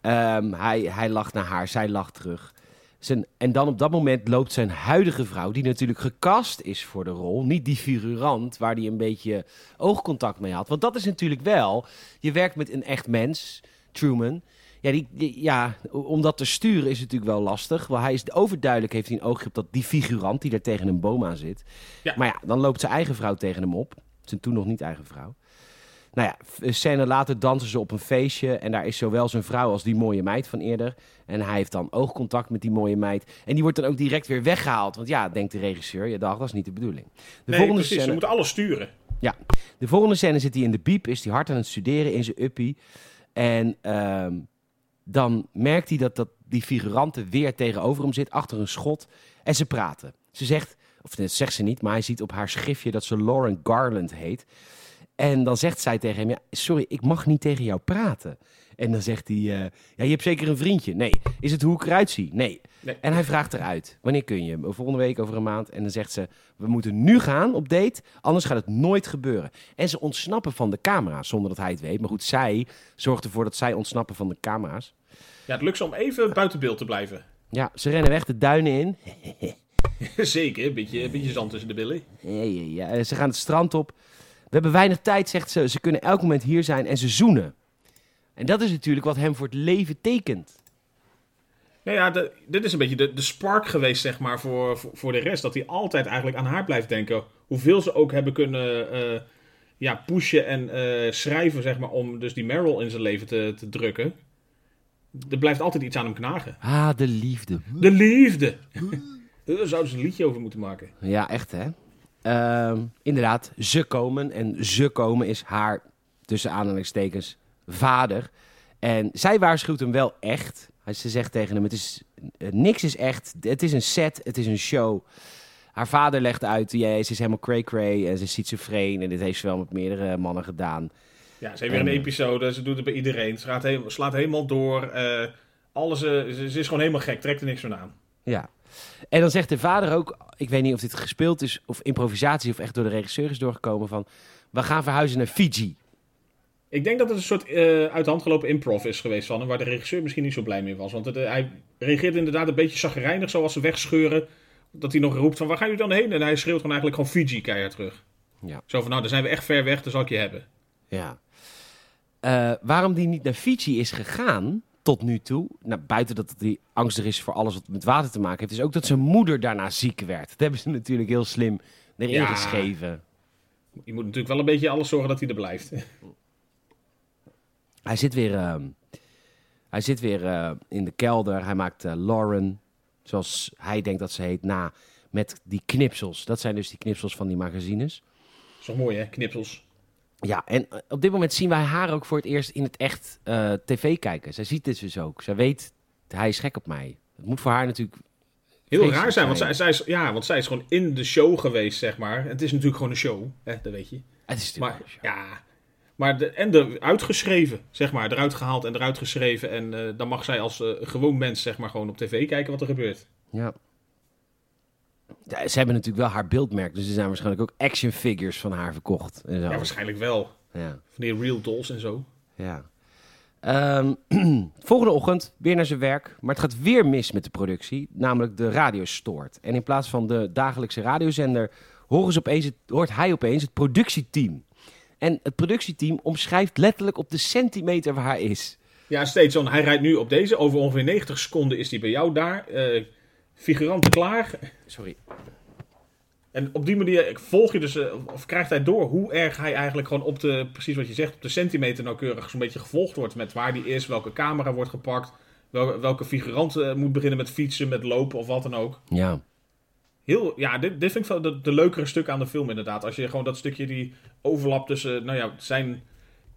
Ehm, hij, hij lacht naar haar, zij lacht terug. Zijn, en dan op dat moment loopt zijn huidige vrouw, die natuurlijk gecast is voor de rol, niet die figurant waar hij een beetje oogcontact mee had. Want dat is natuurlijk wel, je werkt met een echt mens, Truman. Ja, die, die- ja, om dat te sturen is natuurlijk wel lastig. Want hij is overduidelijk, heeft hij een oogje op dat, die figurant die er tegen een boom aan zit. Ja. Maar ja, dan loopt zijn eigen vrouw tegen hem op. Zijn toen nog niet eigen vrouw. Nou ja, een scène later dansen ze op een feestje. En daar is zowel zijn vrouw als die mooie meid van eerder. En hij heeft dan oogcontact met die mooie meid. En die wordt dan ook direct weer weggehaald. Want ja, denkt de regisseur, je dacht, dat is niet de bedoeling. De, Nee, volgende, precies. Ze scène, moeten alles sturen. de volgende scène zit hij in de biep. Is hij hard aan het studeren in zijn uppie. En ehm, dan merkt hij dat, dat die figurante weer tegenover hem zit. Achter een schot. En ze praten. Ze zegt, of dat zegt ze niet. Maar hij ziet op haar schriftje dat ze Lauren Garland heet. En dan zegt zij tegen hem: ja, Sorry, ik mag niet tegen jou praten. En dan zegt hij: eh, Ja, je hebt zeker een vriendje. Nee. Is het hoe ik eruit zie? Nee. Nee. En hij vraagt eruit: Wanneer kun je? Volgende week, over een maand. En dan zegt ze: We moeten nu gaan op date, anders gaat het nooit gebeuren. En ze ontsnappen van de camera's zonder dat hij het weet. Maar goed, zij zorgt ervoor dat zij ontsnappen van de camera's. Ja, het lukt ze om even buiten beeld te blijven. Ja, ze rennen weg de duinen in. *laughs* Zeker, een beetje, een beetje zand tussen de billen. Ja, ja, ja. En Ze gaan het strand op. We hebben weinig tijd, zegt ze. Ze kunnen elk moment hier zijn en ze zoenen. En dat is natuurlijk wat hem voor het leven tekent. Nou ja, de- dit is een beetje de, de spark geweest, zeg maar, voor, voor, voor de rest. Dat hij altijd eigenlijk aan haar blijft denken. Hoeveel ze ook hebben kunnen eh, ja, pushen en eh, schrijven, zeg maar, om dus die Meryl in zijn leven te, te drukken. Er blijft altijd iets aan hem knagen. Ah, de liefde. De liefde! *laughs* Daar zouden ze een liedje over moeten maken. Ja, echt hè. Ehm, inderdaad, ze komen. En ze komen is haar, tussen aanhalingstekens, vader. En zij waarschuwt hem wel echt. Hij- Ze zegt tegen hem, het is, eh, niks is echt. Het is een set, het is een show. Haar vader legt uit, ja, ze is helemaal cray-cray. En ze is schizofreen. En dit heeft ze wel met meerdere mannen gedaan. Ja, ze heeft weer een En- episode, ze doet het bij iedereen. Ze gaat helemaal, slaat helemaal door. eh, alles, eh, ze, ze is gewoon helemaal gek, trekt er niks van aan. Ja. En dan zegt de vader ook, ik weet niet of dit gespeeld is of improvisatie of echt door de regisseur is doorgekomen van, we gaan verhuizen naar Fiji. Ik denk dat het een soort eh, uit de hand gelopen improv is geweest van hem, waar de regisseur misschien niet zo blij mee was. Want het, hij reageert inderdaad een beetje zagrijnig, zoals ze wegscheuren. Dat hij nog roept van, waar gaan jullie dan heen? En hij schreeuwt gewoon eigenlijk gewoon Fiji keihard terug. Ja. Zo van, nou, dan zijn we echt ver weg, dan zal ik je hebben. Ja. Eh, waarom die niet naar Fiji is gegaan tot nu toe, nou, buiten dat hij angstig is voor alles wat met water te maken heeft, is ook dat zijn moeder daarna ziek werd. Dat hebben ze natuurlijk heel slim erin Ja. geschreven. Je moet natuurlijk wel een beetje alles zorgen dat hij er blijft. *laughs* Hij zit weer, ehm, hij zit weer eh, in de kelder. Hij maakt eh, Lauren, zoals hij denkt dat ze heet, na met die knipsels. Dat zijn dus die knipsels van die magazines. Dat is toch mooi, hè? Knipsels. Ja, en eh, op dit moment zien wij haar ook voor het eerst in het echt eh, tv kijken. Zij ziet dit dus ook. Zij weet, hij is gek op mij. Het moet voor haar natuurlijk... Heel raar zijn, want zij, zij is, ja, want zij is gewoon in de show geweest, zeg maar. Het is natuurlijk gewoon een show, hè, dat weet je. Het is natuurlijk Maar zo. ja, maar de, en de, uitgeschreven, zeg maar. Eruit gehaald en eruit geschreven. En eh, dan mag zij als gewoon mens, zeg maar, gewoon op tv kijken wat er gebeurt. Ja. Ja, Ze hebben natuurlijk wel haar beeldmerk. Dus er zijn waarschijnlijk ook action figures van haar verkocht. En zo. Ja, waarschijnlijk wel. Ja. Van die real dolls en zo. Ja. Ehm, *clears throat* volgende ochtend weer naar zijn werk. Maar het gaat weer mis met de productie. Namelijk de radio stoort. En in plaats van de dagelijkse radiozender horen ze opeens het, hoort hij opeens het productieteam. En het productieteam omschrijft letterlijk op de centimeter waar hij is. Ja, steeds zo. Hij rijdt nu op deze. Over ongeveer 90 seconden is hij bij jou daar. eh figuranten klaar. Sorry. En op die manier volg je dus, eh, of krijgt hij door hoe erg hij eigenlijk gewoon op de, precies wat je zegt, op de centimeter nauwkeurig zo'n beetje gevolgd wordt. Met waar die is, welke camera wordt gepakt, wel, welke figurant eh, moet beginnen met fietsen, met lopen of wat dan ook. Ja. Heel, ja, dit, dit vind ik wel de, de leukere stuk aan de film inderdaad. Als je gewoon dat stukje die overlap tussen, nou ja, zijn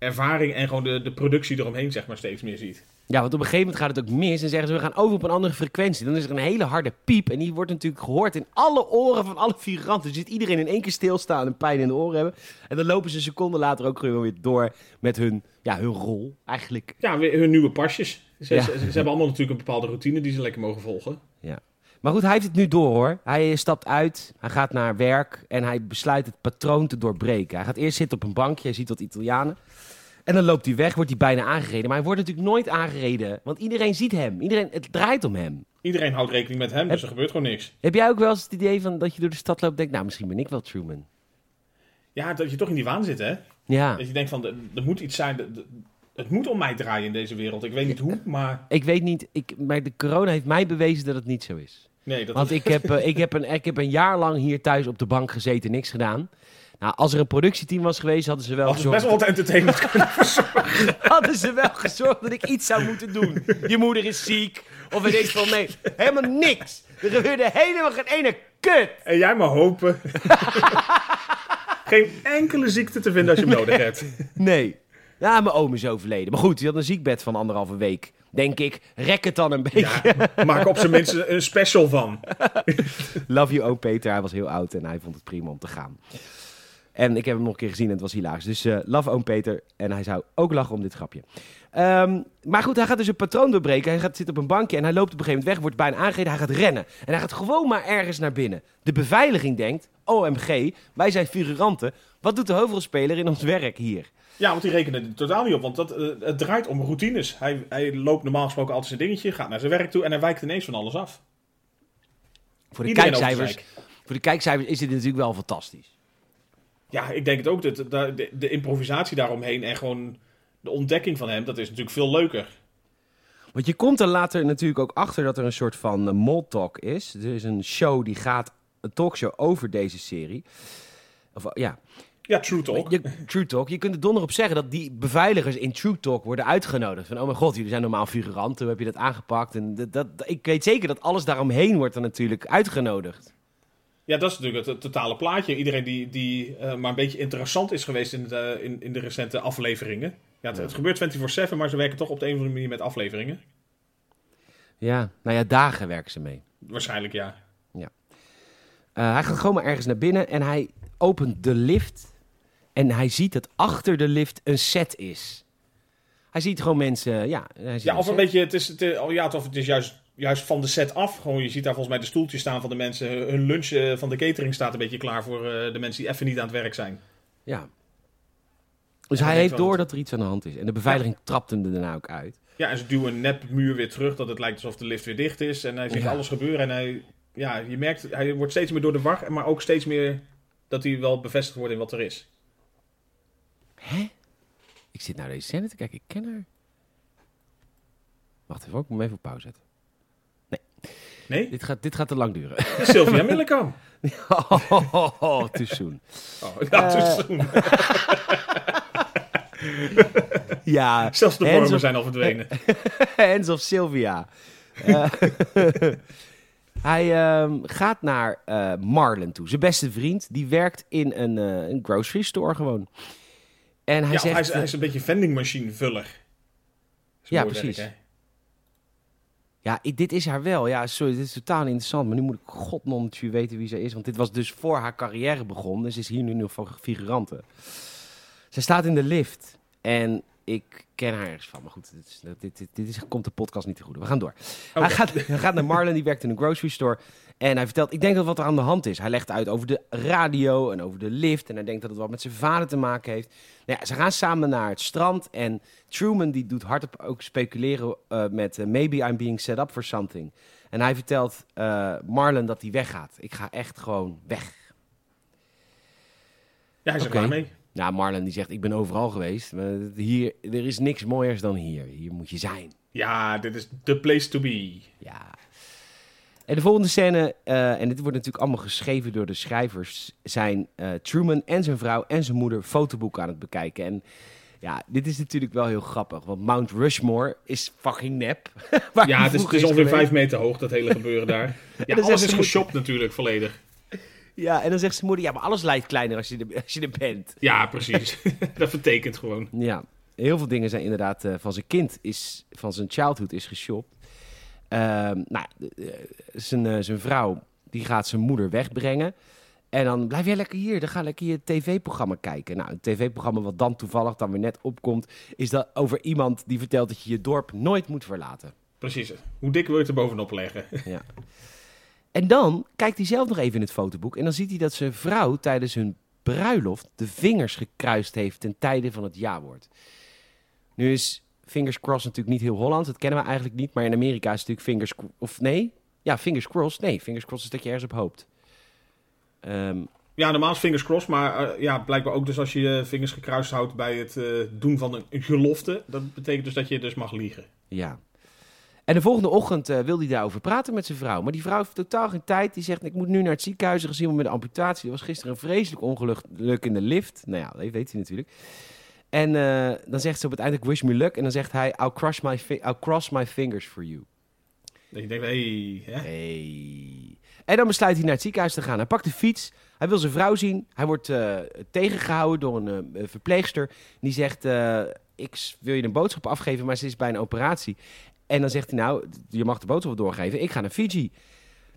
ervaring en gewoon de, de productie eromheen zeg maar steeds meer ziet. Ja, want op een gegeven moment gaat het ook mis en zeggen ze we gaan over op een andere frequentie. Dan is er een hele harde piep en die wordt natuurlijk gehoord in alle oren van alle figuranten. Dus zit iedereen in één keer stilstaan en pijn in de oren hebben. En dan lopen ze een seconde later ook gewoon weer door met hun, ja, hun rol eigenlijk. Ja, hun nieuwe pasjes. Ze, Ja. ze, ze hebben allemaal natuurlijk een bepaalde routine die ze lekker mogen volgen. Ja. Maar goed, hij heeft het nu door hoor. Hij stapt uit, hij gaat naar werk en hij besluit het patroon te doorbreken. Hij gaat eerst zitten op een bankje, hij ziet wat Italianen. En dan loopt hij weg, wordt hij bijna aangereden. Maar hij wordt natuurlijk nooit aangereden, want iedereen ziet hem. Iedereen, het draait om hem. Iedereen houdt rekening met hem, dus er gebeurt gewoon niks. Heb jij ook wel eens het idee van dat je door de stad loopt en denkt, nou misschien ben ik wel Truman. Ja, dat je toch in die waan zit, hè? Ja, Dat je denkt van, er, er moet iets zijn, de- de- het moet om mij draaien in deze wereld. Ik weet niet hoe, maar ik weet niet, ik, maar de corona heeft mij bewezen dat het niet zo is. Nee, dat Want ik heb, eh, ik, heb een, ik heb een jaar lang hier thuis op de bank gezeten, niks gedaan. Nou, als er een productieteam was geweest, hadden ze wel is gezorgd... best wel wat entertainment *laughs* kunnen verzorgen. hadden ze wel gezorgd dat ik iets zou moeten doen. Je moeder is ziek. Of weet ik veel mee. Helemaal niks. Er gebeurde helemaal geen ene kut. En jij maar hopen. *laughs* Geen enkele ziekte te vinden als je hem nodig hebt. Nee. Ja, mijn oom is overleden. Maar goed, die had een ziekbed van anderhalve week. Denk ik, rek het dan een beetje. Ja, *laughs* maak op zijn minst een special van. *laughs* Love you, oom Peter. Hij was heel oud en hij vond het prima om te gaan. En ik heb hem nog een keer gezien en het was hilarisch. Dus eh, love oom Peter. En hij zou ook lachen om dit grapje. Ehm, maar goed, hij gaat dus een patroon doorbreken. Hij gaat zitten op een bankje en hij loopt op een gegeven moment weg. Wordt bijna aangereden. Hij gaat rennen. En hij gaat gewoon maar ergens naar binnen. De beveiliging denkt, OMG, wij zijn figuranten. Wat doet de hoofdrolspeler in ons werk hier? Ja, want die rekenen er totaal niet op. Want dat, eh, het draait om routines. Hij, hij loopt normaal gesproken altijd zijn dingetje, gaat naar zijn werk toe en hij wijkt ineens van alles af. Voor de, Iedereen kijkcijfers, voor de kijkcijfers is dit natuurlijk wel fantastisch. Ja, ik denk het ook. Dat, dat- de, de improvisatie daaromheen en gewoon de ontdekking van hem, dat is natuurlijk veel leuker. Want je komt er later natuurlijk ook achter dat er een soort van uh, talk is. Er is een show die gaat, een talkshow over deze serie. Of, uh, ja, Ja, true talk. Je, True Talk. Je kunt er donder op zeggen dat die beveiligers in True Talk worden uitgenodigd. Van, oh mijn god, jullie zijn normaal figuranten. Hoe heb je dat aangepakt? En dat, dat, ik weet zeker dat alles daaromheen wordt dan natuurlijk uitgenodigd. Ja, dat is natuurlijk het, het totale plaatje. Iedereen die, die eh, maar een beetje interessant is geweest in de, in, in de recente afleveringen. Ja, het, het gebeurt 24-7, maar ze werken toch op de een of andere manier met afleveringen. Ja, nou ja, dagen werken ze mee. Waarschijnlijk ja. Eh, hij gaat gewoon maar ergens naar binnen en hij opent de lift. En hij ziet dat achter de lift een set is. Hij ziet gewoon mensen, ja. Hij ziet Ja, of een beetje, het is, het, oh ja, of het is juist, juist van de set af. Gewoon, je ziet daar volgens mij de stoeltjes staan van de mensen. Hun lunch eh, van de catering staat een beetje klaar voor eh, de mensen die even niet aan het werk zijn. Ja. Dus hij heeft door dat- dat er iets aan de hand is. En de beveiliging trapt hem er daarna ook uit. Ja, en ze duwen een nepmuur weer terug, dat het lijkt alsof de lift weer dicht is. En hij ziet Ja. alles gebeuren en hij, ja, je merkt, hij wordt steeds meer door de war, maar ook steeds meer dat hij wel bevestigd wordt in wat er is. Hè? Ik zit naar deze scène te kijken. Ik ken haar. Wacht even, hoor, ik moet hem even op pauze zetten. Nee? Dit gaat, dit gaat te lang duren. *laughs* Sylvia Millekam. oh, too soon. Oh, ja, Eh. toen- *laughs* Ja, Zelfs de vormen zijn al verdwenen. *laughs* Hands of Sylvia. Eh, hij ehm, gaat naar eh Marlon toe. Zijn beste vriend. Die werkt in een, eh, een grocery store gewoon. En hij ja, zegt... hij, is, hij is een beetje vending machine vuller. Is Ja, werk, precies. Ja, dit is haar wel. Ja, sorry, dit is totaal interessant. Maar nu moet ik godnommetje weten wie zij is. Want dit was dus voor haar carrière begon. Dus is hier nu nog van figurante. Zij staat in de lift. En ik ken haar ergens van. Maar goed, dit, is, dit, dit, dit is, komt de podcast niet te goede. We gaan door. Hij, gaat, hij gaat naar Marlon, die werkt in een grocery store. En hij vertelt, ik denk dat wat er aan de hand is. Hij legt uit over de radio en over de lift. En hij denkt dat het wat met zijn vader te maken heeft. Nou ja, ze gaan samen naar het strand. En Truman die doet hardop ook speculeren eh, met... eh, maybe I'm being set up for something. En hij vertelt eh, Marlon dat hij weggaat. Ik ga echt gewoon weg. Ja, hij is er Oké. klaar mee. Nou, Marlon die zegt, ik ben overal geweest. Maar hier, er is niks mooiers dan hier. Hier moet je zijn. Ja, dit is the place to be. Ja. En de volgende scène, eh, en dit wordt natuurlijk allemaal geschreven door de schrijvers, zijn eh, Truman en zijn vrouw en zijn moeder fotoboeken aan het bekijken. En ja, dit is natuurlijk wel heel grappig, want Mount Rushmore is fucking nep. *laughs* Ja, het is, het vroeger is ongeveer geweest. vijf meter hoog, dat hele gebeuren daar. *laughs* Ja, zegt alles is geshopt natuurlijk, volledig. Ja, en dan zegt zijn moeder, ja, maar alles lijkt kleiner als je er, als je er bent. Ja, precies. *laughs* dat vertekent gewoon. Ja, heel veel dingen zijn inderdaad eh, van zijn kind, is, van zijn childhood is geshopt. Ehm, nou, eh, zijn, eh, zijn vrouw, die gaat zijn moeder wegbrengen. En dan blijf jij lekker hier, dan ga lekker je tv-programma kijken. Nou, een tv-programma wat dan toevallig dan weer net opkomt, is dat over iemand die vertelt dat je je dorp nooit moet verlaten. Precies. Hoe dik wil je het er bovenop leggen? Ja. *laughs* En dan kijkt hij zelf nog even in het fotoboek en dan ziet hij dat zijn vrouw tijdens hun bruiloft de vingers gekruist heeft ten tijde van het ja-woord. Nu is fingers crossed natuurlijk niet heel Hollands, dat kennen we eigenlijk niet, maar in Amerika is het natuurlijk fingers of nee, ja fingers crossed, nee fingers crossed is dat je ergens op hoopt. Ehm, Ja, normaal is fingers crossed, maar eh, ja, blijkbaar ook dus als je je vingers gekruist houdt bij het eh, doen van een gelofte. Dat betekent dus dat je dus mag liegen. ja. En de volgende ochtend eh, wil hij daarover praten met zijn vrouw. Maar die vrouw heeft totaal geen tijd. Die zegt, ik moet nu naar het ziekenhuis gezien worden met een amputatie. Er was gisteren een vreselijk ongeluk in de lift. Nou ja, dat weet hij natuurlijk. En eh, dan zegt ze op het einde, wish me luck. En dan zegt hij, I'll cross my, I'll cross my fingers for you. Dat je denkt, hè? Hey. En dan besluit hij naar het ziekenhuis te gaan. Hij pakt de fiets. Hij wil zijn vrouw zien. Hij wordt eh, tegengehouden door een verpleegster. Die zegt, ik wil je een boodschap afgeven, maar ze is bij een operatie. En dan zegt hij, nou, je mag de boodschap doorgeven. Ik ga naar Fiji.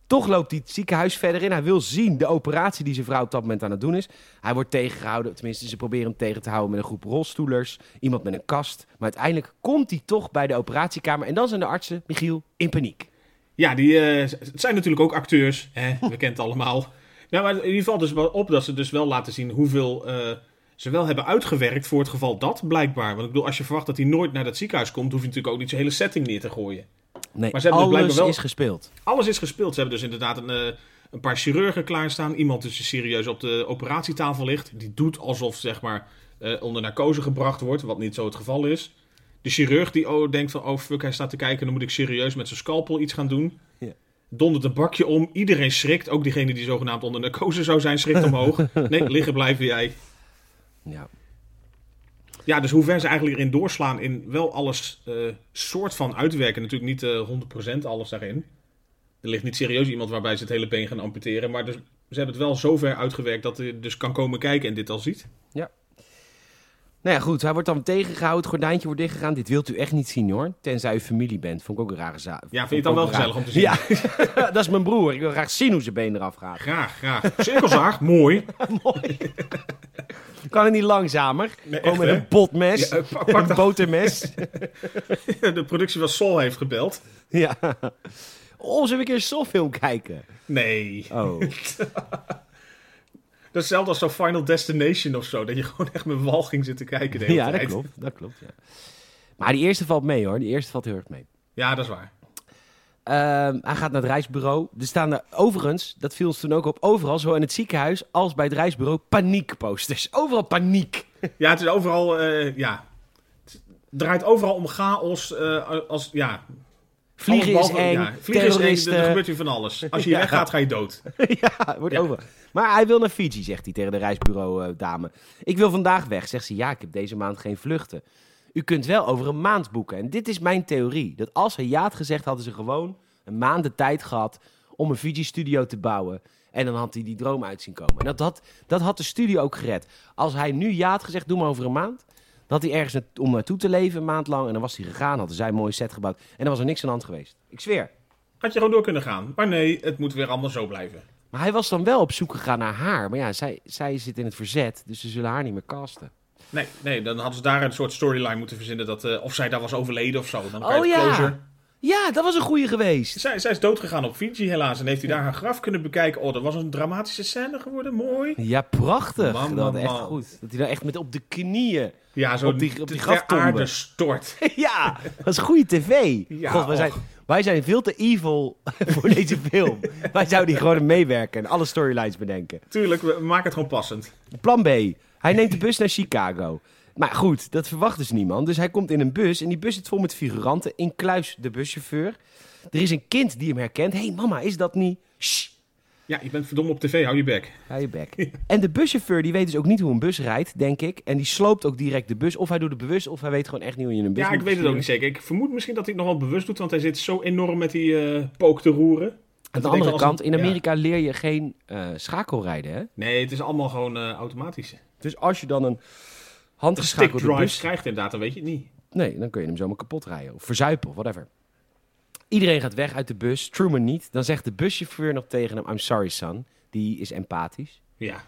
Toch loopt hij het ziekenhuis verder in. Hij wil zien de operatie die zijn vrouw op dat moment aan het doen is. Hij wordt tegengehouden. Tenminste, ze proberen hem tegen te houden met een groep rolstoelers. Iemand met een kast. Maar uiteindelijk komt hij toch bij de operatiekamer. En dan zijn de artsen, Michiel, in paniek. Ja, die eh, het zijn natuurlijk ook acteurs. Hè? We kennen het allemaal. *laughs* Nou, maar in ieder geval dus wel op dat ze dus wel laten zien hoeveel eh, ze wel hebben uitgewerkt voor het geval dat, blijkbaar. Want ik bedoel, als je verwacht dat hij nooit naar dat ziekenhuis komt, hoef je natuurlijk ook niet zijn hele setting neer te gooien. Nee, Maar ze hebben alles wel- is gespeeld. Alles is gespeeld. Ze hebben dus inderdaad een, eh, een paar chirurgen klaarstaan. Iemand dus die serieus op de operatietafel ligt. Die doet alsof, zeg maar, eh, onder narcose gebracht wordt, wat niet zo het geval is. De chirurg die oh, denkt van, oh fuck, hij staat te kijken, dan moet ik serieus met zijn scalpel iets gaan doen. Ja. Dondert een bakje om, iedereen schrikt. Ook diegene die zogenaamd onder narcose zou zijn, schrikt omhoog. *laughs* Nee, liggen blijven jij. Ja. Ja, dus hoe ver ze eigenlijk erin doorslaan in wel alles eh, soort van uitwerken. Natuurlijk niet eh 100% alles daarin. Er ligt niet serieus iemand waarbij ze het hele been gaan amputeren. Maar dus, ze hebben het wel zo ver uitgewerkt dat je dus kan komen kijken en dit al ziet. Nou ja, goed. Hij wordt dan tegengehouden. Het gordijntje wordt dichtgegaan. Dit wilt u echt niet zien, hoor. Tenzij u familie bent. Vond ik ook een rare zaak. Ja, vind je het dan wel gezellig om te zien? Ja, *laughs* dat is mijn broer. Ik wil graag zien hoe zijn been eraf gaat. Graag, graag. Cirkelzaag, mooi. *laughs* Mooi. Kan het niet langzamer? Nee, Gewoon echt, met hè? een potmes. Ja, pak- pak een dat. botermes. *laughs* De productie van Sol heeft gebeld. ja. Oh, zullen we een keer een Soul-film kijken? Nee. Oh. Dat is hetzelfde als zo'n Final Destination of zo. Dat je *laughs* gewoon echt met walging zit te kijken de hele ja, dat klopt. Dat klopt, ja. Maar die eerste valt mee, hoor. Die eerste valt heel erg mee. Ja, dat is waar. Ehm, hij gaat naar het reisbureau. Er staan er overigens, dat viel ons toen ook op, overal, zowel in het ziekenhuis als bij het reisbureau, paniekposters. *laughs* Overal paniek. Ja, het is overal... eh, ja. Het draait overal om chaos. eh, als, ja, Vliegen alles is behalve- eng, ja, vliegen is eng, terroristen. er gebeurt hier van alles. Als je *laughs* Ja. weggaat, ga je dood. *laughs* ja, wordt Ja. overal. Maar hij wil naar Fiji, zegt hij tegen de reisbureau-dame. ik wil vandaag weg, zegt ze. Ja, ik heb deze maand geen vluchten. U kunt wel over een maand boeken. En dit is mijn theorie. Dat als hij ja had gezegd, hadden ze gewoon een maand de tijd gehad om een Fiji-studio te bouwen. En dan had hij die droom uit zien komen. En dat had, dat had de studio ook gered. Als hij nu ja had gezegd, doe maar over een maand. Had hij ergens om naartoe te leven, een maand lang. En dan was hij gegaan, hadden zij een mooie set gebouwd. En dan was er niks aan de hand geweest. Ik zweer. Had je gewoon door kunnen gaan. Maar nee, het moet weer allemaal zo blijven. Maar hij was dan wel op zoek gegaan naar haar. Maar ja, zij, zij zit in het verzet, dus ze zullen haar niet meer casten. Nee, nee, dan hadden ze daar een soort storyline moeten verzinnen. Dat, eh, of zij daar was overleden of zo. Dan Oh, ja. Ja, dat was een goeie geweest. Zij, zij is doodgegaan op Fiji helaas. En heeft hij daar haar graf kunnen bekijken. Oh, dat was een dramatische scène geworden. Mooi. Ja, prachtig. Man, dat man, echt man. goed. Dat hij dan echt met op de knieën... Ja, zo Op die- op die graftombe. aarde stort. *laughs* ja, dat is goede tv. Ja, God, wij, zijn, wij zijn veel te evil *laughs* voor deze film. wij zouden hier gewoon meewerken en alle storylines bedenken. Tuurlijk, we maken het gewoon passend. Plan B. Hij neemt de bus naar Chicago. Maar goed, dat verwacht dus niemand. Dus hij komt in een bus en die bus zit vol met figuranten. Incluis de buschauffeur. Er is een kind die hem herkent. Hé hey, mama, is dat niet... Shh, Ja, je bent verdomme op tv, hou je bek. hou je bek. *laughs* En de buschauffeur die weet dus ook niet hoe een bus rijdt, denk ik. En die sloopt ook direct de bus. Of hij doet het bewust, of hij weet gewoon echt niet hoe je een bus Ja, ik weet het ook niet zeker. Ik vermoed misschien dat hij het nog wel bewust doet, want hij zit zo enorm met die eh, pook te roeren. Aan de andere kant, een- in ja. Amerika leer je geen eh, schakelrijden, hè? Nee, het is allemaal gewoon eh, automatisch. Dus als je dan een Een stick handgeschakelde drive bus... krijgt inderdaad, dan weet je het niet. Nee, dan kun je hem zomaar kapot rijden. Of verzuipen, of whatever. Iedereen gaat weg uit de bus, Truman niet. Dan zegt de buschauffeur nog tegen hem, I'm sorry son. Die is empathisch. Ja.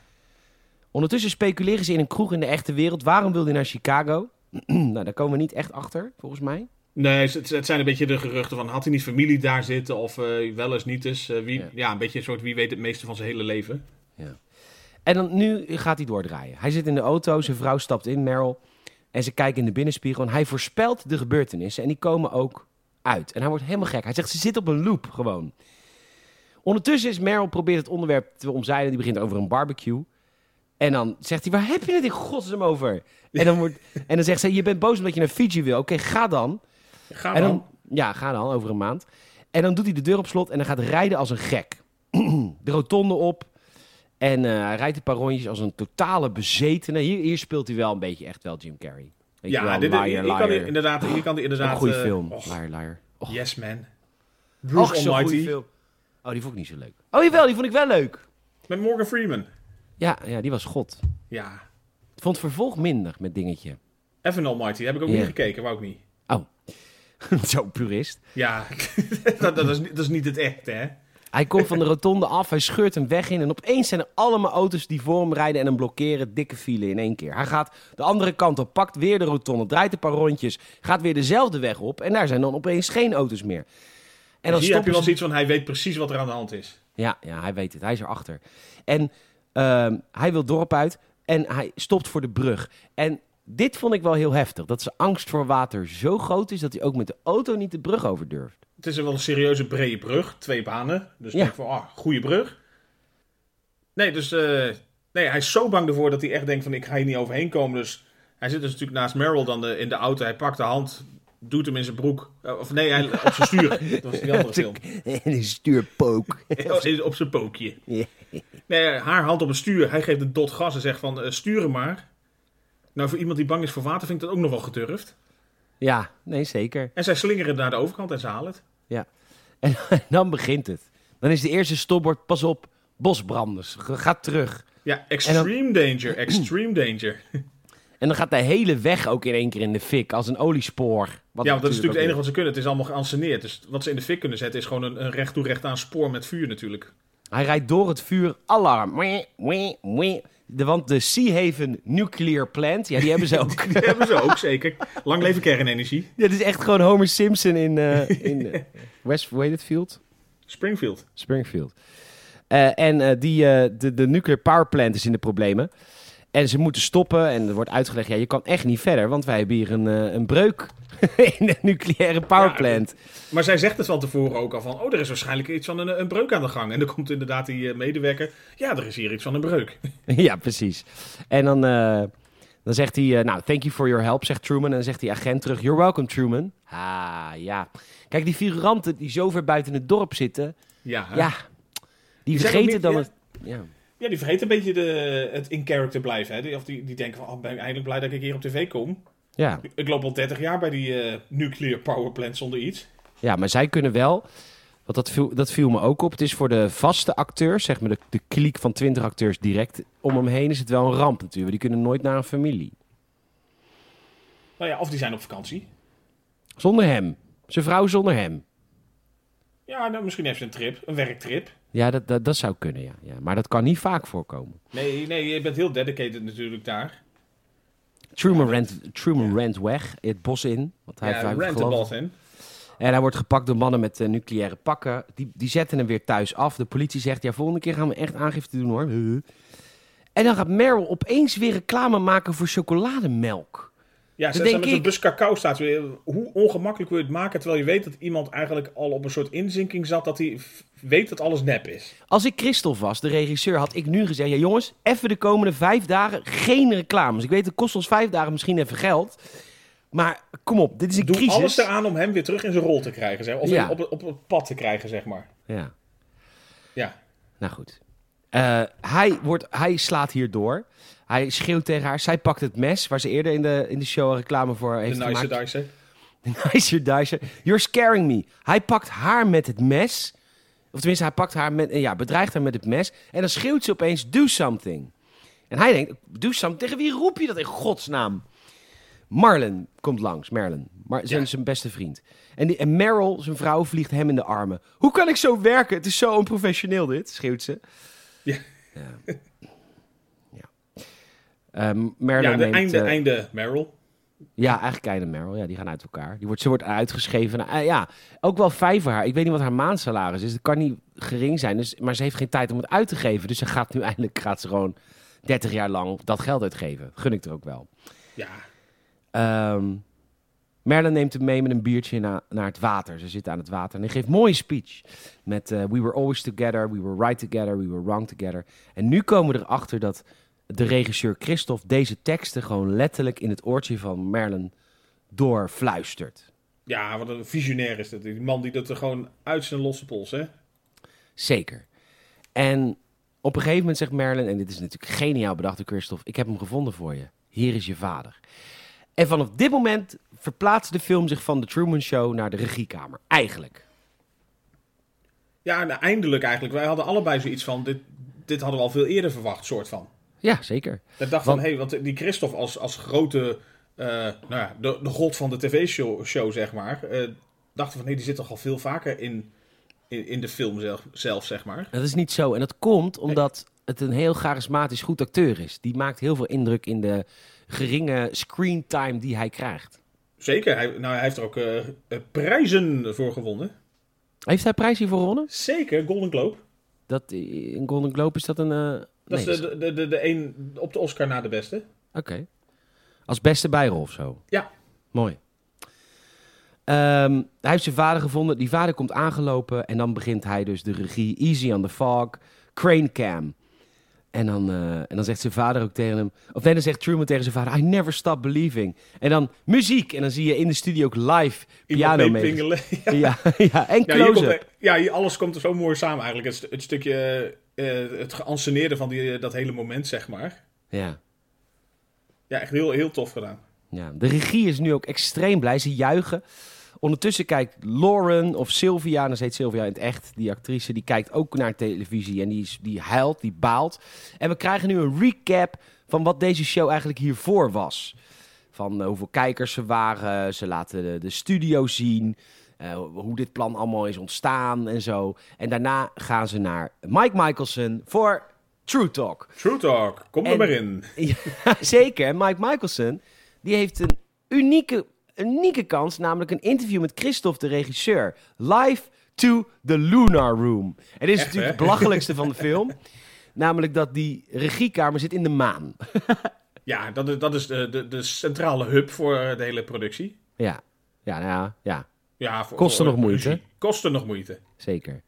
Ondertussen speculeren ze in een kroeg in de echte wereld. Waarom wil hij naar Chicago? *clears throat* nou, daar komen we niet echt achter, volgens mij. Nee, het, zijn een beetje de geruchten van had hij niet familie daar zitten of eh, wel eens niet eens. eh, wie, Ja. ja. een beetje een soort wie weet het meeste van zijn hele leven. En dan, nu gaat hij doordraaien. Hij zit in de auto, zijn vrouw stapt in, Meryl. En ze kijken in de binnenspiegel en hij voorspelt de gebeurtenissen. En die komen ook uit. En hij wordt helemaal gek. Hij zegt, ze zit op een loop gewoon. Ondertussen is Meryl probeert het onderwerp te omzeilen. Die begint over een barbecue. En dan zegt hij, waar heb je het in godsnaam over? En dan, wordt, en dan zegt ze, je bent boos omdat je naar Fiji wil. Oké, ga dan. Ga En dan. dan, ja, ga dan, over een maand. En dan doet hij de deur op slot en dan gaat rijden als een gek. *clears throat* de rotonde op. En eh, hij rijdt een paar rondjes als een totale bezetene. Hier, hier speelt hij wel een beetje echt wel Jim Carrey. Weet Ja, wel, dit, liar, hier, liar. kan hij inderdaad, hier kan hij inderdaad... een goede eh, film. liar, yes man. Bruce Almighty. film. Oh, die vond ik niet zo leuk. Oh, jawel, die vond ik wel leuk. Met Morgan Freeman. Ja, ja die was god. Ja. Ik vond vervolg minder met dingetje. Evan Almighty, heb ik ook niet gekeken, wou ik niet. *laughs* zo purist. Ja, *laughs* dat, dat, is, niet- dat is niet het echte, hè? Hij komt van de rotonde af, hij scheurt een weg in en opeens zijn er allemaal auto's die voor hem rijden en hem blokkeren, dikke file in één keer. Hij gaat de andere kant op, pakt weer de rotonde, draait een paar rondjes, gaat weer dezelfde weg op en daar zijn dan opeens geen auto's meer. En dan Hier heb je wel zoiets van, hij weet precies wat er aan de hand is. Ja, ja, hij weet het, hij is erachter. En ehm, hij wil dorp uit en hij stopt voor de brug. En dit vond ik wel heel heftig, dat zijn angst voor water zo groot is dat hij ook met de auto niet de brug over durft. Het is wel een serieuze brede brug, twee banen. Dus Ja. ik denk van, ah, goede brug. Nee, dus eh, nee, hij is zo bang ervoor dat hij echt denkt van, ik ga hier niet overheen komen. Dus hij zit dus natuurlijk naast Meryl dan de, in de auto. Hij pakt de hand, doet hem in zijn broek. Eh, of nee, hij, op zijn stuur. *laughs* Dat was die andere film. *laughs* En een stuurpook. *laughs* Op zijn pookje. Nee, haar hand op het stuur. Hij geeft een dot gas en zegt van, eh, sturen maar. Nou, voor iemand die bang is voor water vind ik dat ook nog wel gedurfd. Ja, nee, zeker. En zij slingeren naar de overkant en ze halen het. *laughs* En dan begint het. Dan is de eerste stopbord, pas op, bosbranders. Ga terug. Ja, extreme danger, extreme danger. En dan gaat de hele weg ook in één keer in de fik, als een oliespoor. Wat ja, want dat is natuurlijk het enige wat ze kunnen. Het is allemaal geanceneerd. Dus wat ze in de fik kunnen zetten is gewoon een, een recht toe recht aan spoor met vuur natuurlijk. Hij rijdt door het vuur, alarm. Wee, wee, wee. De, want de Sea Haven Nuclear Plant, ja, die hebben ze *laughs* ook. Die hebben ze ook, zeker. Lang leven kernenergie. Dit is echt gewoon Homer Simpson in, eh, in eh, West, field? Springfield. Springfield. Eh, en die, de, de nuclear power plant is in de problemen. En ze moeten stoppen en er wordt uitgelegd, ja, je kan echt niet verder, want wij hebben hier een, eh, een breuk *laughs* in de nucleaire power Ja, plant. Maar zij zegt het van tevoren ook al van... Oh, er is waarschijnlijk iets van een, een breuk aan de gang. En dan komt inderdaad die eh, medewerker... Ja, er is hier iets van een breuk. *laughs* ja, precies. En dan, eh, dan zegt hij, nou, thank you for your help, zegt Truman. En dan zegt die agent terug, you're welcome, Truman. Ah, ja. Kijk, die figuranten die zo ver buiten het dorp zitten, Ja, hè? ja, die vergeten dan ja. het... Ja. Ja, die vergeten een beetje de, het in character blijven. Hè? Die, of die, die denken van, oh, ben ik eindelijk blij dat ik hier op tv kom. Ja. Ik loop al 30 jaar bij die eh, nuclear power plant zonder iets. ja, maar zij kunnen wel... Want dat viel, dat viel me ook op. Het is voor de vaste acteurs, zeg maar de, de kliek van 20 acteurs direct om hem heen, is het wel een ramp natuurlijk. Die kunnen nooit naar een familie. Nou ja, of die zijn op vakantie. Zonder hem. Zijn vrouw zonder hem. Ja, nou, misschien heeft ze een trip, een werktrip. Ja, dat, dat, dat zou kunnen, ja. ja. Maar dat kan niet vaak voorkomen. Nee, nee, je bent heel dedicated natuurlijk daar. Truman, rent, Truman rent weg, het bos in. Want hij, ja, hij rent de gelooft- bos in. En hij wordt gepakt door mannen met eh, nucleaire pakken. Die, die zetten hem weer thuis af. De politie zegt, ja, volgende keer gaan we echt aangifte doen hoor. En dan gaat Meryl opeens weer reclame maken voor chocolademelk. Ja, ze staan met zo'n ik. bus cacao staat. Hoe ongemakkelijk wil je het maken terwijl je weet dat iemand eigenlijk al op een soort inzinking zat dat hij weet dat alles nep is. Als ik Christophe was, de regisseur, had ik nu gezegd... Ja jongens, even de komende vijf dagen geen reclames. Ik weet, het kost ons vijf dagen misschien even geld. Maar kom op, dit is een Doe crisis. alles eraan om hem weer terug in zijn rol te krijgen. Zeg. Of Ja. op, het- op het pad te krijgen, zeg maar. Ja, Ja. nou goed. Eh, hij, wordt, hij slaat hier door. Hij schreeuwt tegen haar. Zij pakt het mes, waar ze eerder in de, in de show reclame voor De heeft nice gemaakt. dice. *laughs* Nicer Dicer. You're scaring me. Hij pakt haar met het mes. Of tenminste, hij pakt haar met, ja, bedreigt haar met het mes. En dan schreeuwt ze opeens, do something. En hij denkt, do something? Tegen wie roep je dat in godsnaam? Marlon komt langs, Merlin. Maar zijn, Ja. zijn beste vriend. En, die, en Meryl, zijn vrouw, vliegt hem in de armen. Hoe kan ik zo werken? Het is zo onprofessioneel dit, schreeuwt ze. Ja. *laughs* Merlin Ja, de neemt, einde, eh, einde Meryl. ja, eigenlijk en Meryl. Ja, die gaan uit elkaar. Die wordt, ze wordt uitgeschreven. Eh, ja, ook wel fijn voor haar. Ik weet niet wat haar maandsalaris is. Het kan niet gering zijn. Dus, maar ze heeft geen tijd om het uit te geven. Dus ze gaat nu *laughs* eindelijk gaat ze gewoon 30 jaar lang dat geld uitgeven. Gun ik er ook wel. Ja. Ehm Merlin neemt hem mee met een biertje na- naar het water. Ze zitten aan het water en hij geeft een mooie speech. Met eh, We were always together, we were right together, we were wrong together. En nu komen we erachter dat de regisseur Christophe deze teksten gewoon letterlijk in het oortje van Merlin doorfluistert. ja, wat een visionair is dat. Die man die dat er gewoon uit zijn losse pols, hè. Zeker. En op een gegeven moment zegt Merlin, en dit is natuurlijk geniaal bedacht door Christophe, ik heb hem gevonden voor je. Hier is je vader. En vanaf dit moment verplaatst de film zich van de Truman Show naar de regiekamer. Eigenlijk. Ja, nou, eindelijk eigenlijk. Wij hadden allebei zoiets van, dit, dit hadden we al veel eerder verwacht, soort van. Ja, zeker. Ik dacht Want- van, hé, hey, want die Christophe als, als grote, eh, nou ja, de, de god van de tv-show, show, zeg maar, eh, dachten van, hé, die zit toch al veel vaker in, in, in de film zelf, zelf, zeg maar. Dat is niet zo. En dat komt omdat het een heel charismatisch goed acteur is. Die maakt heel veel indruk in de geringe screentime die hij krijgt. Zeker, hij, nou, hij heeft er ook eh, prijzen voor gewonnen. Heeft hij prijs hiervoor gewonnen? Zeker, Golden Globe. Dat, in Golden Globe is dat een... Dat nee, is de, de, de, de een op de Oscar na de beste. Oké. Als beste bijrol of zo? Ja. Mooi. Ehm, hij heeft zijn vader gevonden. Die vader komt aangelopen. En dan begint hij dus de regie. Easy on the fog. Crane cam. En dan, eh, en dan zegt zijn vader ook tegen hem... Of nee, dan zegt Truman tegen zijn vader... I never stop believing. En dan muziek. En dan zie je in de studio ook live Iemand piano mee mee. pingelen. *laughs* Ja, *laughs* ja, en Ja, komt, ja hier, alles komt er zo mooi samen eigenlijk. Het, het stukje, eh, het geanceneerde van die, eh, dat hele moment, zeg maar. Ja. Ja, echt heel, heel tof gedaan. Ja, de regie is nu ook extreem blij. Ze juichen. Ondertussen kijkt Lauren of Sylvia, dan heet Sylvia in het echt, die actrice, die kijkt ook naar televisie en die, is, die huilt, die baalt. En we krijgen nu een recap van wat deze show eigenlijk hiervoor was. Van eh, hoeveel kijkers ze waren. Ze laten de, de studio zien. eh, hoe dit plan allemaal is ontstaan en zo. En daarna gaan ze naar Mike Michelson voor True Talk. True Talk, kom er En- maar in. *laughs* Ja, zeker. En Mike Michelson, die heeft een unieke, unieke kans, namelijk een interview met Christophe, de regisseur. Live to the Lunar Room. En dit is Echt, natuurlijk hè? het belachelijkste van de film. *laughs* Namelijk dat die regiekamer zit in de maan. *laughs* Ja, dat is, dat is de, de, de centrale hub voor eh, de hele productie. Ja, ja, nou ja, ja Ja, voor, voor nog moeite. Kostte nog moeite. zeker.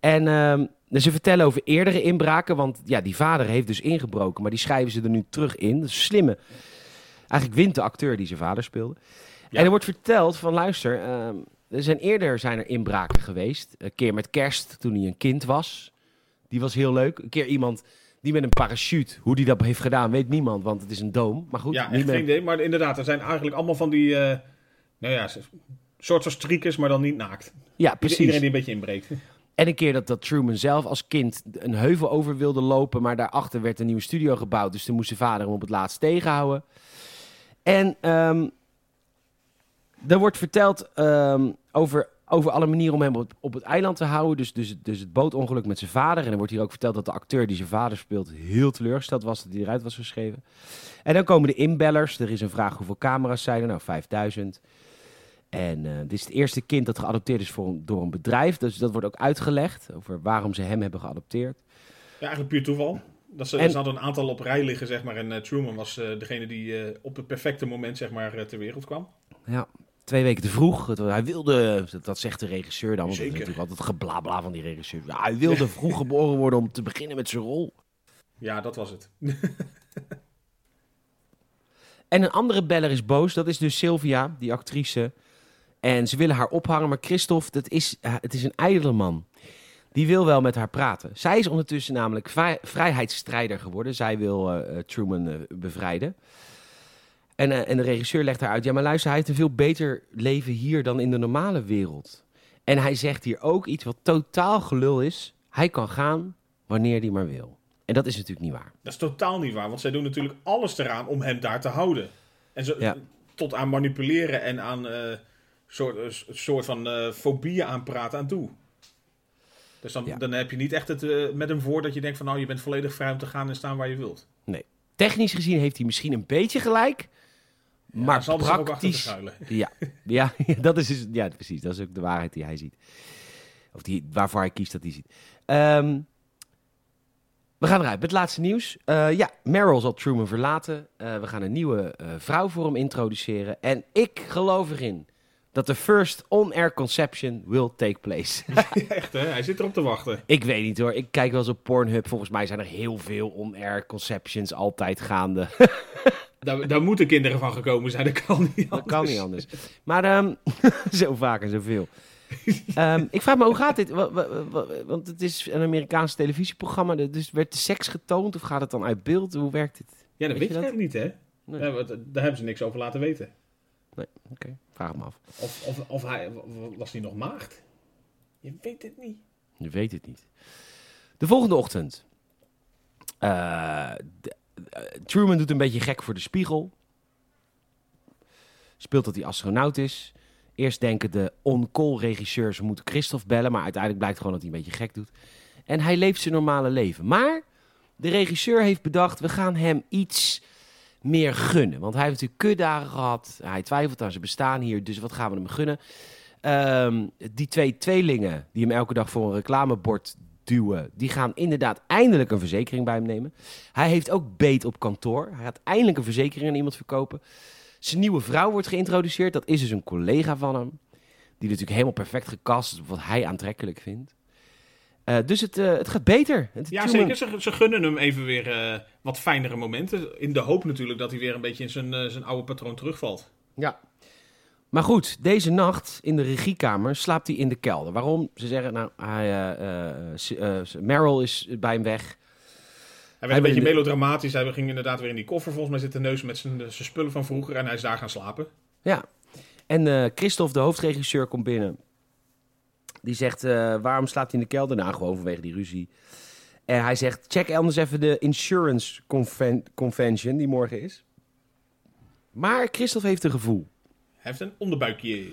En ehm, ze vertellen over eerdere inbraken, want ja, die vader heeft dus ingebroken, maar die schrijven ze er nu terug in. Dat is een slimme. Eigenlijk wint de acteur die zijn vader speelde. Ja. En er wordt verteld van, luister, ehm, er zijn eerder zijn er inbraken geweest. Een keer met kerst, toen hij een kind was. Die was heel leuk. Een keer iemand die met een parachute, hoe die dat heeft gedaan, weet niemand, want het is een doom. Maar goed, Ja, niet met geen idee. Maar inderdaad, er zijn eigenlijk allemaal van die... eh nou ja, soort van strikers, maar dan niet naakt. Ja, precies. Iedereen die een beetje inbreekt. *laughs* En een keer dat, dat Truman zelf als kind een heuvel over wilde lopen, maar daarachter werd een nieuwe studio gebouwd. Dus toen moest zijn vader hem op het laatst tegenhouden. En ehm er wordt verteld ehm, over, over alle manieren om hem op, op het eiland te houden. Dus, dus, dus het bootongeluk met zijn vader. En er wordt hier ook verteld dat de acteur die zijn vader speelt heel teleurgesteld was dat hij eruit was geschreven. En dan komen de inbellers. Er is een vraag hoeveel camera's zijn er? Nou, 5000. En eh, dit is het eerste kind dat geadopteerd is voor, door een bedrijf. Dus dat wordt ook uitgelegd over waarom ze hem hebben geadopteerd. Ja, eigenlijk puur toeval. Dat ze, En- ze hadden een aantal op rij liggen, zeg maar. En eh, Truman was eh, degene die op het perfecte moment, zeg maar, ter wereld kwam. Ja, twee weken te vroeg. Het- Hij wilde, dat- zegt de regisseur dan. Want dat is Zeker. natuurlijk altijd geblabla van die regisseur. Ja, hij wilde *laughs* vroeg geboren worden om te beginnen met zijn rol. Ja, dat was het. *laughs* En een andere beller is boos. Dat is dus Sylvia, die actrice. En ze willen haar ophangen. Maar Christophe, dat is, eh, het is een ijdele man. Die wil wel met haar praten. Zij is ondertussen namelijk vrij- vrijheidsstrijder geworden. Zij wil eh, eh, Truman bevrijden. En, eh, en de regisseur legt haar uit. Ja, maar luister, hij heeft een veel beter leven hier dan in de normale wereld. En hij zegt hier ook iets wat totaal gelul is. Hij kan gaan wanneer hij maar wil. En dat is natuurlijk niet waar. Dat is totaal niet waar, want zij doen natuurlijk alles eraan om hem daar te houden. En zo, Ja. tot aan manipuleren en aan eh soort, een soort van eh fobieën aanpraten aan toe. Dus dan, Ja. dan heb je niet echt het eh, met hem voor dat je denkt van nou, je bent volledig vrij om te gaan en staan waar je wilt. Technisch gezien heeft hij misschien een beetje gelijk. Ja, maar zal ook praktisch... schuilen. *laughs* Ja, ja, *laughs* dat is dus, ja, precies. Dat is ook de waarheid die hij ziet. Of die, waarvoor hij kiest dat hij ziet. Ehm, we gaan eruit met het laatste nieuws. Eh, ja, Meryl zal Truman verlaten. Eh, we gaan een nieuwe eh, vrouw voor hem introduceren. En ik geloof erin dat de first on-air conception will take place. *laughs* Echt hè, hij zit erop te wachten. ik weet niet hoor. Ik kijk wel eens op Pornhub. Volgens mij zijn er heel veel on-air conceptions altijd gaande. Daar, daar moeten kinderen van gekomen zijn, dat kan niet Dat kan niet anders. Maar ehm, *laughs* zo vaak en zoveel. Ehm, ik vraag me, hoe gaat dit? Wa- wa- wa- Want het is een Amerikaans televisieprogramma. Dus werd de seks getoond of gaat het dan uit beeld? Hoe werkt dit? Ja, dat Weet weet je dat? niet hè. Nee. Ja, want, eh, daar hebben ze niks over laten weten. Nee, oké. Vraag me af. Of, of, of hij, was hij nog maagd? Je weet het niet. Je weet het niet. De volgende ochtend. De- eh, Truman doet een beetje gek voor de spiegel. Speelt dat hij astronaut is. Eerst denken de on-call regisseurs moeten Christophe bellen. Maar uiteindelijk blijkt gewoon dat hij een beetje gek doet. En hij leeft zijn normale leven. Maar de regisseur heeft bedacht, we gaan hem iets meer gunnen. Want hij heeft natuurlijk kutdagen gehad. Hij twijfelt aan zijn bestaan hier. Dus wat gaan we hem gunnen? Ehm, die twee tweelingen die hem elke dag voor een reclamebord duwen, die gaan inderdaad eindelijk een verzekering bij hem nemen. Hij heeft ook beet op kantoor. Hij gaat eindelijk een verzekering aan iemand verkopen. Zijn nieuwe vrouw wordt geïntroduceerd. Dat is dus een collega van hem. Die natuurlijk helemaal perfect gecast is op wat hij aantrekkelijk vindt. Eh, dus het, eh, het gaat beter. Het, Ja, zeker. Ze, ze gunnen hem even weer eh, wat fijnere momenten. In de hoop natuurlijk dat hij weer een beetje in zijn, zijn oude patroon terugvalt. Ja. Maar goed, deze nacht in de regiekamer slaapt hij in de kelder. Waarom? Ze zeggen, nou, hij, eh, eh, eh, Meryl is bij hem weg. Hij werd Hij een beetje de- melodramatisch. Hij ging inderdaad weer in die koffer volgens mij zitten neus met zijn, zijn spullen van vroeger. En hij is daar gaan slapen. Ja. En eh Christophe, de hoofdregisseur, komt binnen. Die zegt, waarom slaapt hij in de kelder? Nou, gewoon vanwege die ruzie. En hij zegt, check anders even de insurance conven- convention die morgen is. Maar Christophe heeft een gevoel. Heeft een onderbuikje.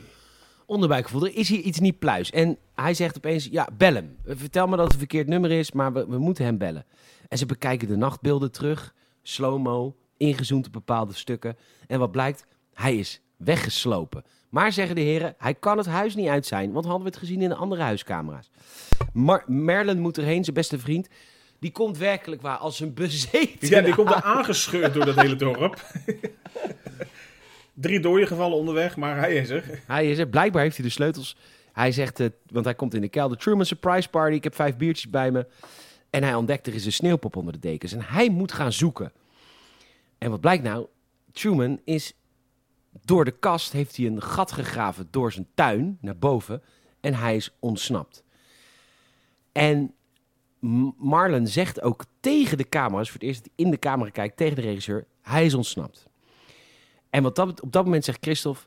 Onderbuikgevoel, er is hier iets niet pluis. En hij zegt opeens, ja, bel hem. Vertel me dat het een verkeerd nummer is, maar we, we moeten hem bellen. En ze bekijken de nachtbeelden terug, slow-mo, ingezoomd op bepaalde stukken. En wat blijkt, hij is weggeslopen. Maar zeggen de heren, hij kan het huis niet uit zijn, want hadden we het gezien in de andere huiscamera's. Mar Merlin moet erheen, zijn beste vriend. Die komt werkelijk waar als een bezeten. Ja, die komt er aangescheurd door dat hele dorp. *laughs* Drie dode gevallen onderweg, maar hij is er. Hij is er. Blijkbaar heeft hij de sleutels. Hij zegt, eh, want hij komt in de kelder. Truman surprise party. Ik heb vijf biertjes bij me. En hij ontdekt er is een sneeuwpop onder de dekens. En hij moet gaan zoeken. En wat blijkt nou? Truman is door de kast heeft hij een gat gegraven door zijn tuin naar boven. En hij is ontsnapt. En Marlon zegt ook tegen de camera's, voor het eerst dat in de camera kijkt, tegen de regisseur, hij is ontsnapt. En wat dat, op dat moment zegt Christophe,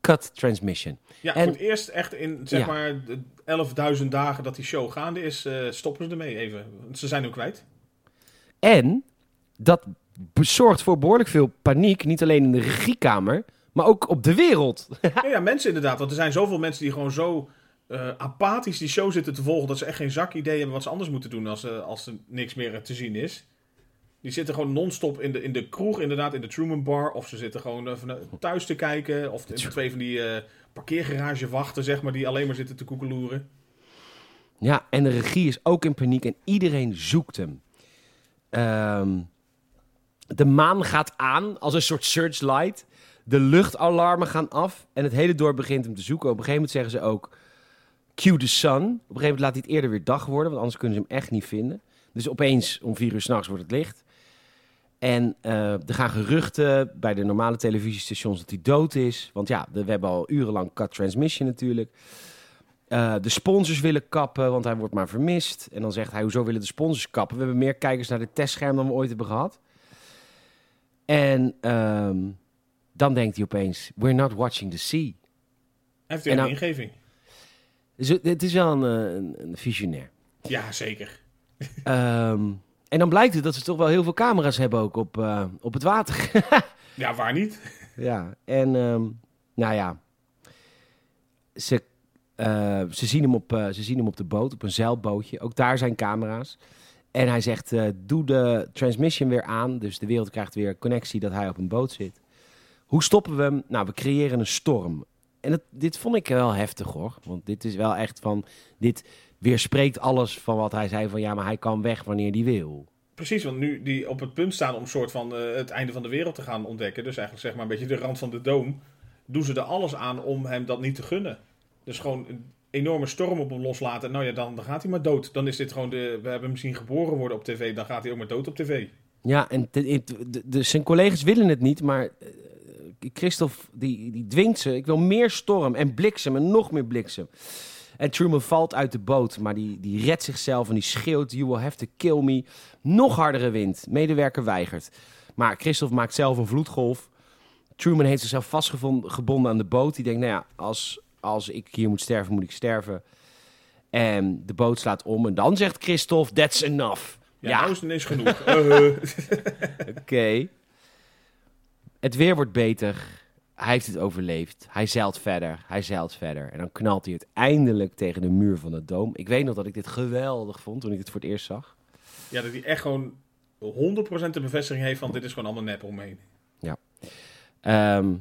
cut transmission. Ja, En- voor het eerst echt in zeg Ja. maar de 11.000 dagen dat die show gaande is, eh, stoppen ze ermee even. Want Ze zijn nu kwijt. En dat bezorgt voor behoorlijk veel paniek, niet alleen in de regiekamer, maar ook op de wereld. *laughs* Ja, ja, mensen inderdaad. Want er zijn zoveel mensen die gewoon zo eh, apathisch die show zitten te volgen... dat ze echt geen zak idee hebben wat ze anders moeten doen als, eh, als er niks meer te zien is. Die zitten gewoon non-stop in de, in de kroeg, inderdaad, in de Truman Bar. Of ze zitten gewoon van, thuis te kijken. Of in twee van die eh parkeergaragewachten, zeg maar, die alleen maar zitten te koekeloeren. Ja, en de regie is ook in paniek en iedereen zoekt hem. Ehm, de maan gaat aan als een soort searchlight. De luchtalarmen gaan af en het hele dorp begint hem te zoeken. Op een gegeven moment zeggen ze ook, cue the sun. Op een gegeven moment laat hij het eerder weer dag worden, want anders kunnen ze hem echt niet vinden. Dus opeens om vier uur s'nachts wordt het licht. En eh, er gaan geruchten bij de normale televisiestations dat hij dood is. Want ja, we hebben al urenlang cut transmission natuurlijk. Eh, de sponsors willen kappen, want hij wordt maar vermist. En dan zegt hij, hoezo willen de sponsors kappen? We hebben meer kijkers naar de testscherm dan we ooit hebben gehad. En ehm, dan denkt hij opeens, we're not watching the sea. Hij heeft een ingeving. Het- is wel een, eh, een, een visionair. Ja, zeker. Ehm, en dan blijkt het dat ze toch wel heel veel camera's hebben ook op, eh, op het water. *laughs* Ja, waar niet? ja, en ehm, nou ja, ze, eh, ze, zien hem op, eh, ze zien hem op de boot, op een zeilbootje. Ook daar zijn camera's. En hij zegt, doe de transmission weer aan. Dus de wereld krijgt weer connectie dat hij op een boot zit. Hoe stoppen we hem? Nou, we creëren een storm. En het, dit vond ik wel heftig hoor. Want dit is wel echt van, dit weerspreekt alles van wat hij zei van ja, maar hij kan weg wanneer hij wil. Precies, want nu die op het punt staan om soort van eh, het einde van de wereld te gaan ontdekken, dus eigenlijk zeg maar een beetje de rand van de doom, doen ze er alles aan om hem dat niet te gunnen. Dus gewoon een enorme storm op hem loslaten. Nou ja, dan, dan gaat hij maar dood. Dan is dit gewoon de. We hebben hem zien geboren worden op tv, dan gaat hij ook maar dood op tv. Ja, en de, de- de- de- zijn collega's willen het niet, maar eh, Christophe die, die dwingt ze. Ik wil meer storm en bliksem en nog meer bliksem. En Truman valt uit de boot, maar die, die redt zichzelf en die schreeuwt... You will have to kill me. Nog hardere wind. Medewerker weigert. Maar Christophe maakt zelf een vloedgolf. Truman heeft zichzelf vastgebonden aan de boot. Die denkt, nou ja, als, als ik hier moet sterven, moet ik sterven. En de boot slaat om. En dan zegt Christophe, that's enough. Ja, Ja. nou is ineens genoeg. Eh, *laughs* Oké. Het weer wordt beter. Hij heeft het overleefd. Hij zeilt verder. Hij zeilt verder. En dan knalt hij uiteindelijk tegen de muur van de doom. Ik weet nog dat ik dit geweldig vond toen ik het voor het eerst zag. ja, dat hij echt gewoon 100% de bevestiging heeft van dit is gewoon allemaal nep omheen. Ehm,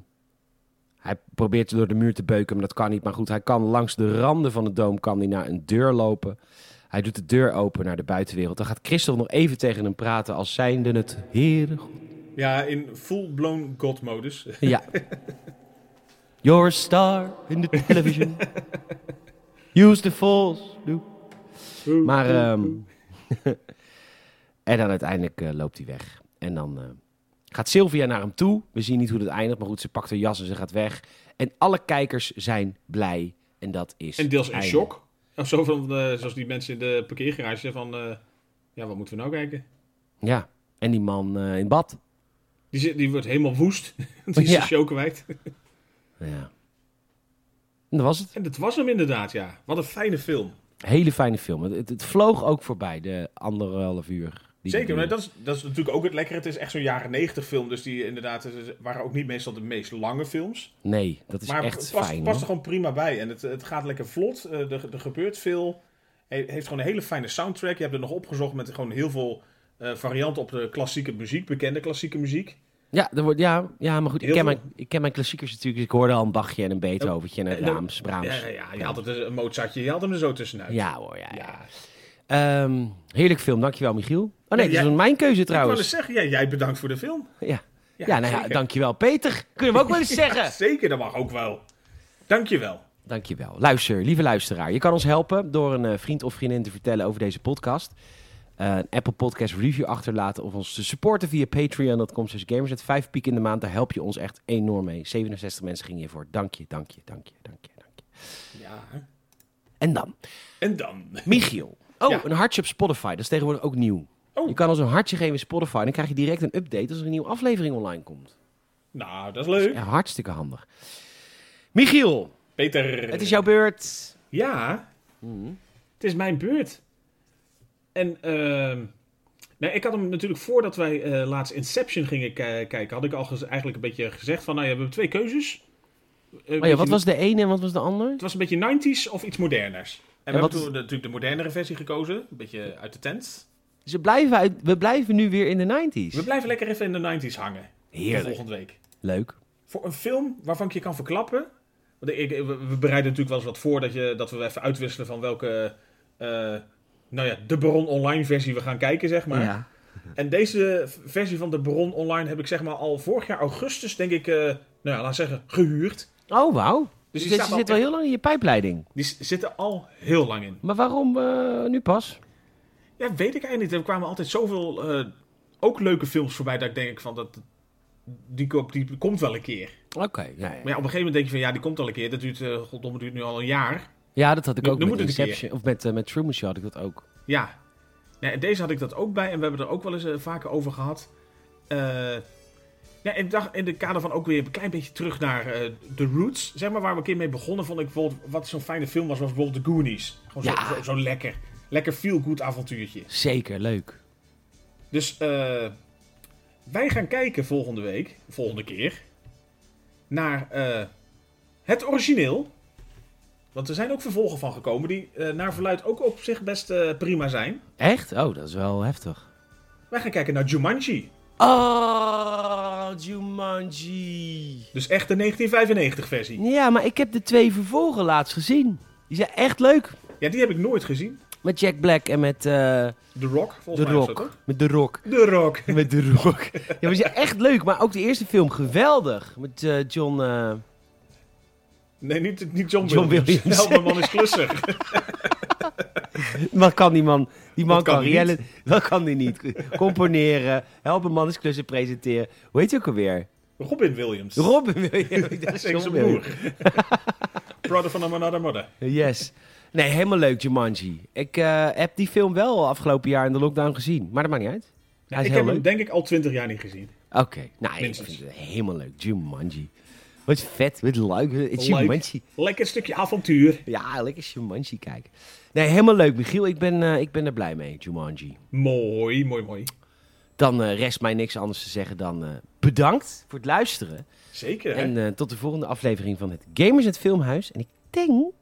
hij probeert door de muur te beuken, maar dat kan niet. Maar goed, hij kan langs de randen van de doom kan hij naar een deur lopen. Hij doet de deur open naar de buitenwereld. Dan gaat Christophe nog even tegen hem praten als zijnde het Heere God. Ja, in full-blown God-modus. *laughs* Ja. You're a star in the television. *laughs* Use the force. Do. Maar, ehm, *laughs* en dan uiteindelijk eh, loopt hij weg. En dan eh, gaat Sylvia naar hem toe. We zien niet hoe dat eindigt, maar goed, ze pakt haar jas en ze gaat weg. En alle kijkers zijn blij. En dat is. En deels in shock. Of zo van, eh, zoals die mensen in de parkeergarage van, ja, wat moeten we nou kijken? Ja. En die man in bad. Die, zit, die wordt helemaal woest. *laughs* die is Ja. de show kwijt. Ja. En dat was het. En dat was hem inderdaad, ja. Wat een fijne film. Hele fijne film. Het, het vloog ook voorbij, de anderhalf uur. die Zeker, maar dat is, dat is natuurlijk ook het lekkere. Het is echt zo'n jaren 90 film, dus die inderdaad het is- waren ook niet meestal de meest lange films. Nee, dat is maar echt het past, fijn. past hoor. er gewoon prima bij. En het, het gaat lekker vlot. eh, er, er gebeurt veel. Hij heeft gewoon een hele fijne soundtrack. Je hebt er nog opgezocht met gewoon heel veel eh, varianten op de klassieke muziek, bekende klassieke muziek. Ja, er wordt, ja, ja, maar goed, ik ken, mijn, ik ken mijn klassiekers natuurlijk. Dus ik hoorde al een Bachje en een Beethoventje en een En dan- Brahms. Brahms. Ja, ja, ja, je had het dus, een Mozartje, je had hem er zo tussenuit. Ja hoor, ja. ja. Ja. Ehm, heerlijk film, dankjewel Michiel. Oh nee, Ja, dat is jij- mijn keuze Ik trouwens. eens zeggen, ja, jij bedankt voor de film. Ja, ja, nou ja, dankjewel Peter. Kunnen we ook wel eens *laughs* zeggen. Zeker, dat mag ook wel. Dankjewel. Dankjewel. Luister, lieve luisteraar. Je kan ons helpen door een eh, vriend of vriendin te vertellen over deze podcast. Een Apple Podcast review achterlaten of ons te supporten via patreon.com gamers. Het vijf piek in de maand, daar help je ons echt enorm mee. 67 mensen gingen hiervoor. Dank je, dank je, dank je, dank je, dank je. Ja. En dan, En dan? Michiel. *laughs* Oh, Ja. een hartje op Spotify. Dat is tegenwoordig ook nieuw. Oh. Je kan ons een hartje geven in Spotify. En dan krijg je direct een update als er een nieuwe aflevering online komt. Nou, dat is leuk. Hartstikke handig. Michiel, Peter. het is jouw beurt. Ja, Mhm. het is mijn beurt. En ehm nee, ik had hem natuurlijk voordat wij eh, laatst Inception gingen ki- kijken, had ik al eigenlijk een beetje gezegd van, nou ja, we hebben twee keuzes. Oh ja, wat was de ene en wat was de ander? Het was een beetje 90s of iets moderners. En, we wat hebben is- toen natuurlijk de modernere versie gekozen, een beetje uit de tent. Dus we blijven, uit, we blijven nu weer in de 90s. We blijven lekker even in de 90s hangen. Voor Heerlijk. volgende week. Leuk. Voor een film waarvan ik je kan verklappen. Want ik, we bereiden natuurlijk wel eens wat voor dat, je, dat we even uitwisselen van welke. eh, nou ja, de Baron Online versie we gaan kijken, zeg maar. Ja. En deze versie van de Baron Online heb ik zeg maar al vorig jaar augustus, denk ik, eh, nou ja, laat zeggen, gehuurd. Oh, wauw. Dus Dus die zit al wel heel lang in je pijpleiding. Die zitten al heel lang in. Maar waarom eh, nu pas? Ja, weet ik eigenlijk niet. Er kwamen altijd zoveel eh, ook leuke films voorbij dat ik denk van dat. Die, die komt wel een keer. Oké, ja, ja. Maar ja, op een gegeven moment denk je van ja, die komt al een keer. Dat duurt, eh goddomme, duurt nu al een jaar. Ja, dat had ik ook met Inception. Of met, eh, met Truman Show had ik dat ook. Ja. ja. En deze had ik dat ook bij. En we hebben er ook wel eens eh, vaker over gehad. Eh, ja, ik dacht in de kader van ook weer een klein beetje terug naar The Roots. Zeg maar waar we een keer mee begonnen. Vond ik bijvoorbeeld, wat zo'n fijne film was, was bijvoorbeeld The Goonies. Gewoon zo, Ja. zo, zo lekker. Lekker feel-good avontuurtje. Zeker, leuk. Dus wij gaan kijken volgende week, volgende keer, naar het origineel. Want er zijn ook vervolgen van gekomen die eh, naar verluid ook op zich best eh, prima zijn. Echt? Oh, dat is wel heftig. Wij gaan kijken naar Jumanji. Oh, Jumanji. Dus echt de 1995 versie. Ja, maar ik heb de twee vervolgen laatst gezien. Die zijn echt leuk. Ja, die heb ik nooit gezien. Met Jack Black en met eh The Rock, The volgens mij is dat Rock. toch? Met The Rock. The Rock. Met The Rock. ja, maar die zijn echt leuk. Maar ook de eerste film geweldig. Met John... Nee, niet, niet John, John Williams. Williams. Help, mijn man is klusser. *laughs* Wat kan die man? Die man Dat kan kan. Dat kan die niet. Componeren. Helpen man is klussen presenteren. Hoe heet hij ook alweer? Robin Williams. Robin *laughs* Williams. Dat is zijn broer. *laughs* Brother van another mother. Yes. Nee, helemaal leuk, Jumanji. Ik eh, heb die film wel afgelopen jaar in de lockdown gezien. Maar dat maakt niet uit. Hij is ik heel heb leuk. hem denk ik al 20 jaar niet gezien. Oké. Nou, ik Minstens. vind het helemaal leuk. Jumanji. Wat vet. Wat leuk. Het. Jumanji. Lekker stukje avontuur. Ja, lekker Jumanji kijken. Nee, helemaal leuk, Michiel. Ik ben, eh, ik ben er blij mee, Jumanji. Mooi, mooi, mooi. Dan eh, rest mij niks anders te zeggen dan eh, bedankt voor het luisteren. Zeker. hè? En tot de volgende aflevering van het Gamers het Filmhuis. En ik denk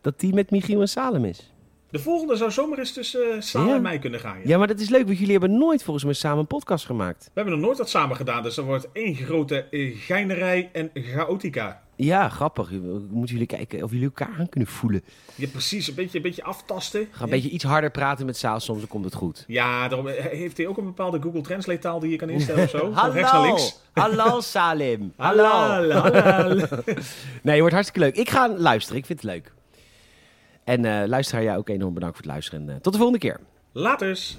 dat die met Michiel en Salem is. De volgende zou zomaar eens tussen uh, Saal Ja. en mij kunnen gaan. ja. Ja, maar dat is leuk, want jullie hebben nooit volgens mij samen een podcast gemaakt. We hebben nog nooit wat samen gedaan, dus dat wordt één grote eh, geinerij en chaotica. Ja, grappig. Moeten jullie kijken of jullie elkaar aan kunnen voelen. Ja, precies. Een beetje, een beetje aftasten. Ga een beetje iets harder praten met Saal, soms dan komt het goed. Ja, daarom eh, heeft hij ook een bepaalde Google Translate taal die je kan instellen of zo. *laughs* Van rechts naar links. Hallo Salim. *laughs* Hallo. Hallo. *laughs* Nee, je wordt hartstikke leuk. Ik ga luisteren, ik vind het leuk. En eh luisteraar, jij ook enorm bedankt voor het luisteren. En eh, tot de volgende keer. Laters.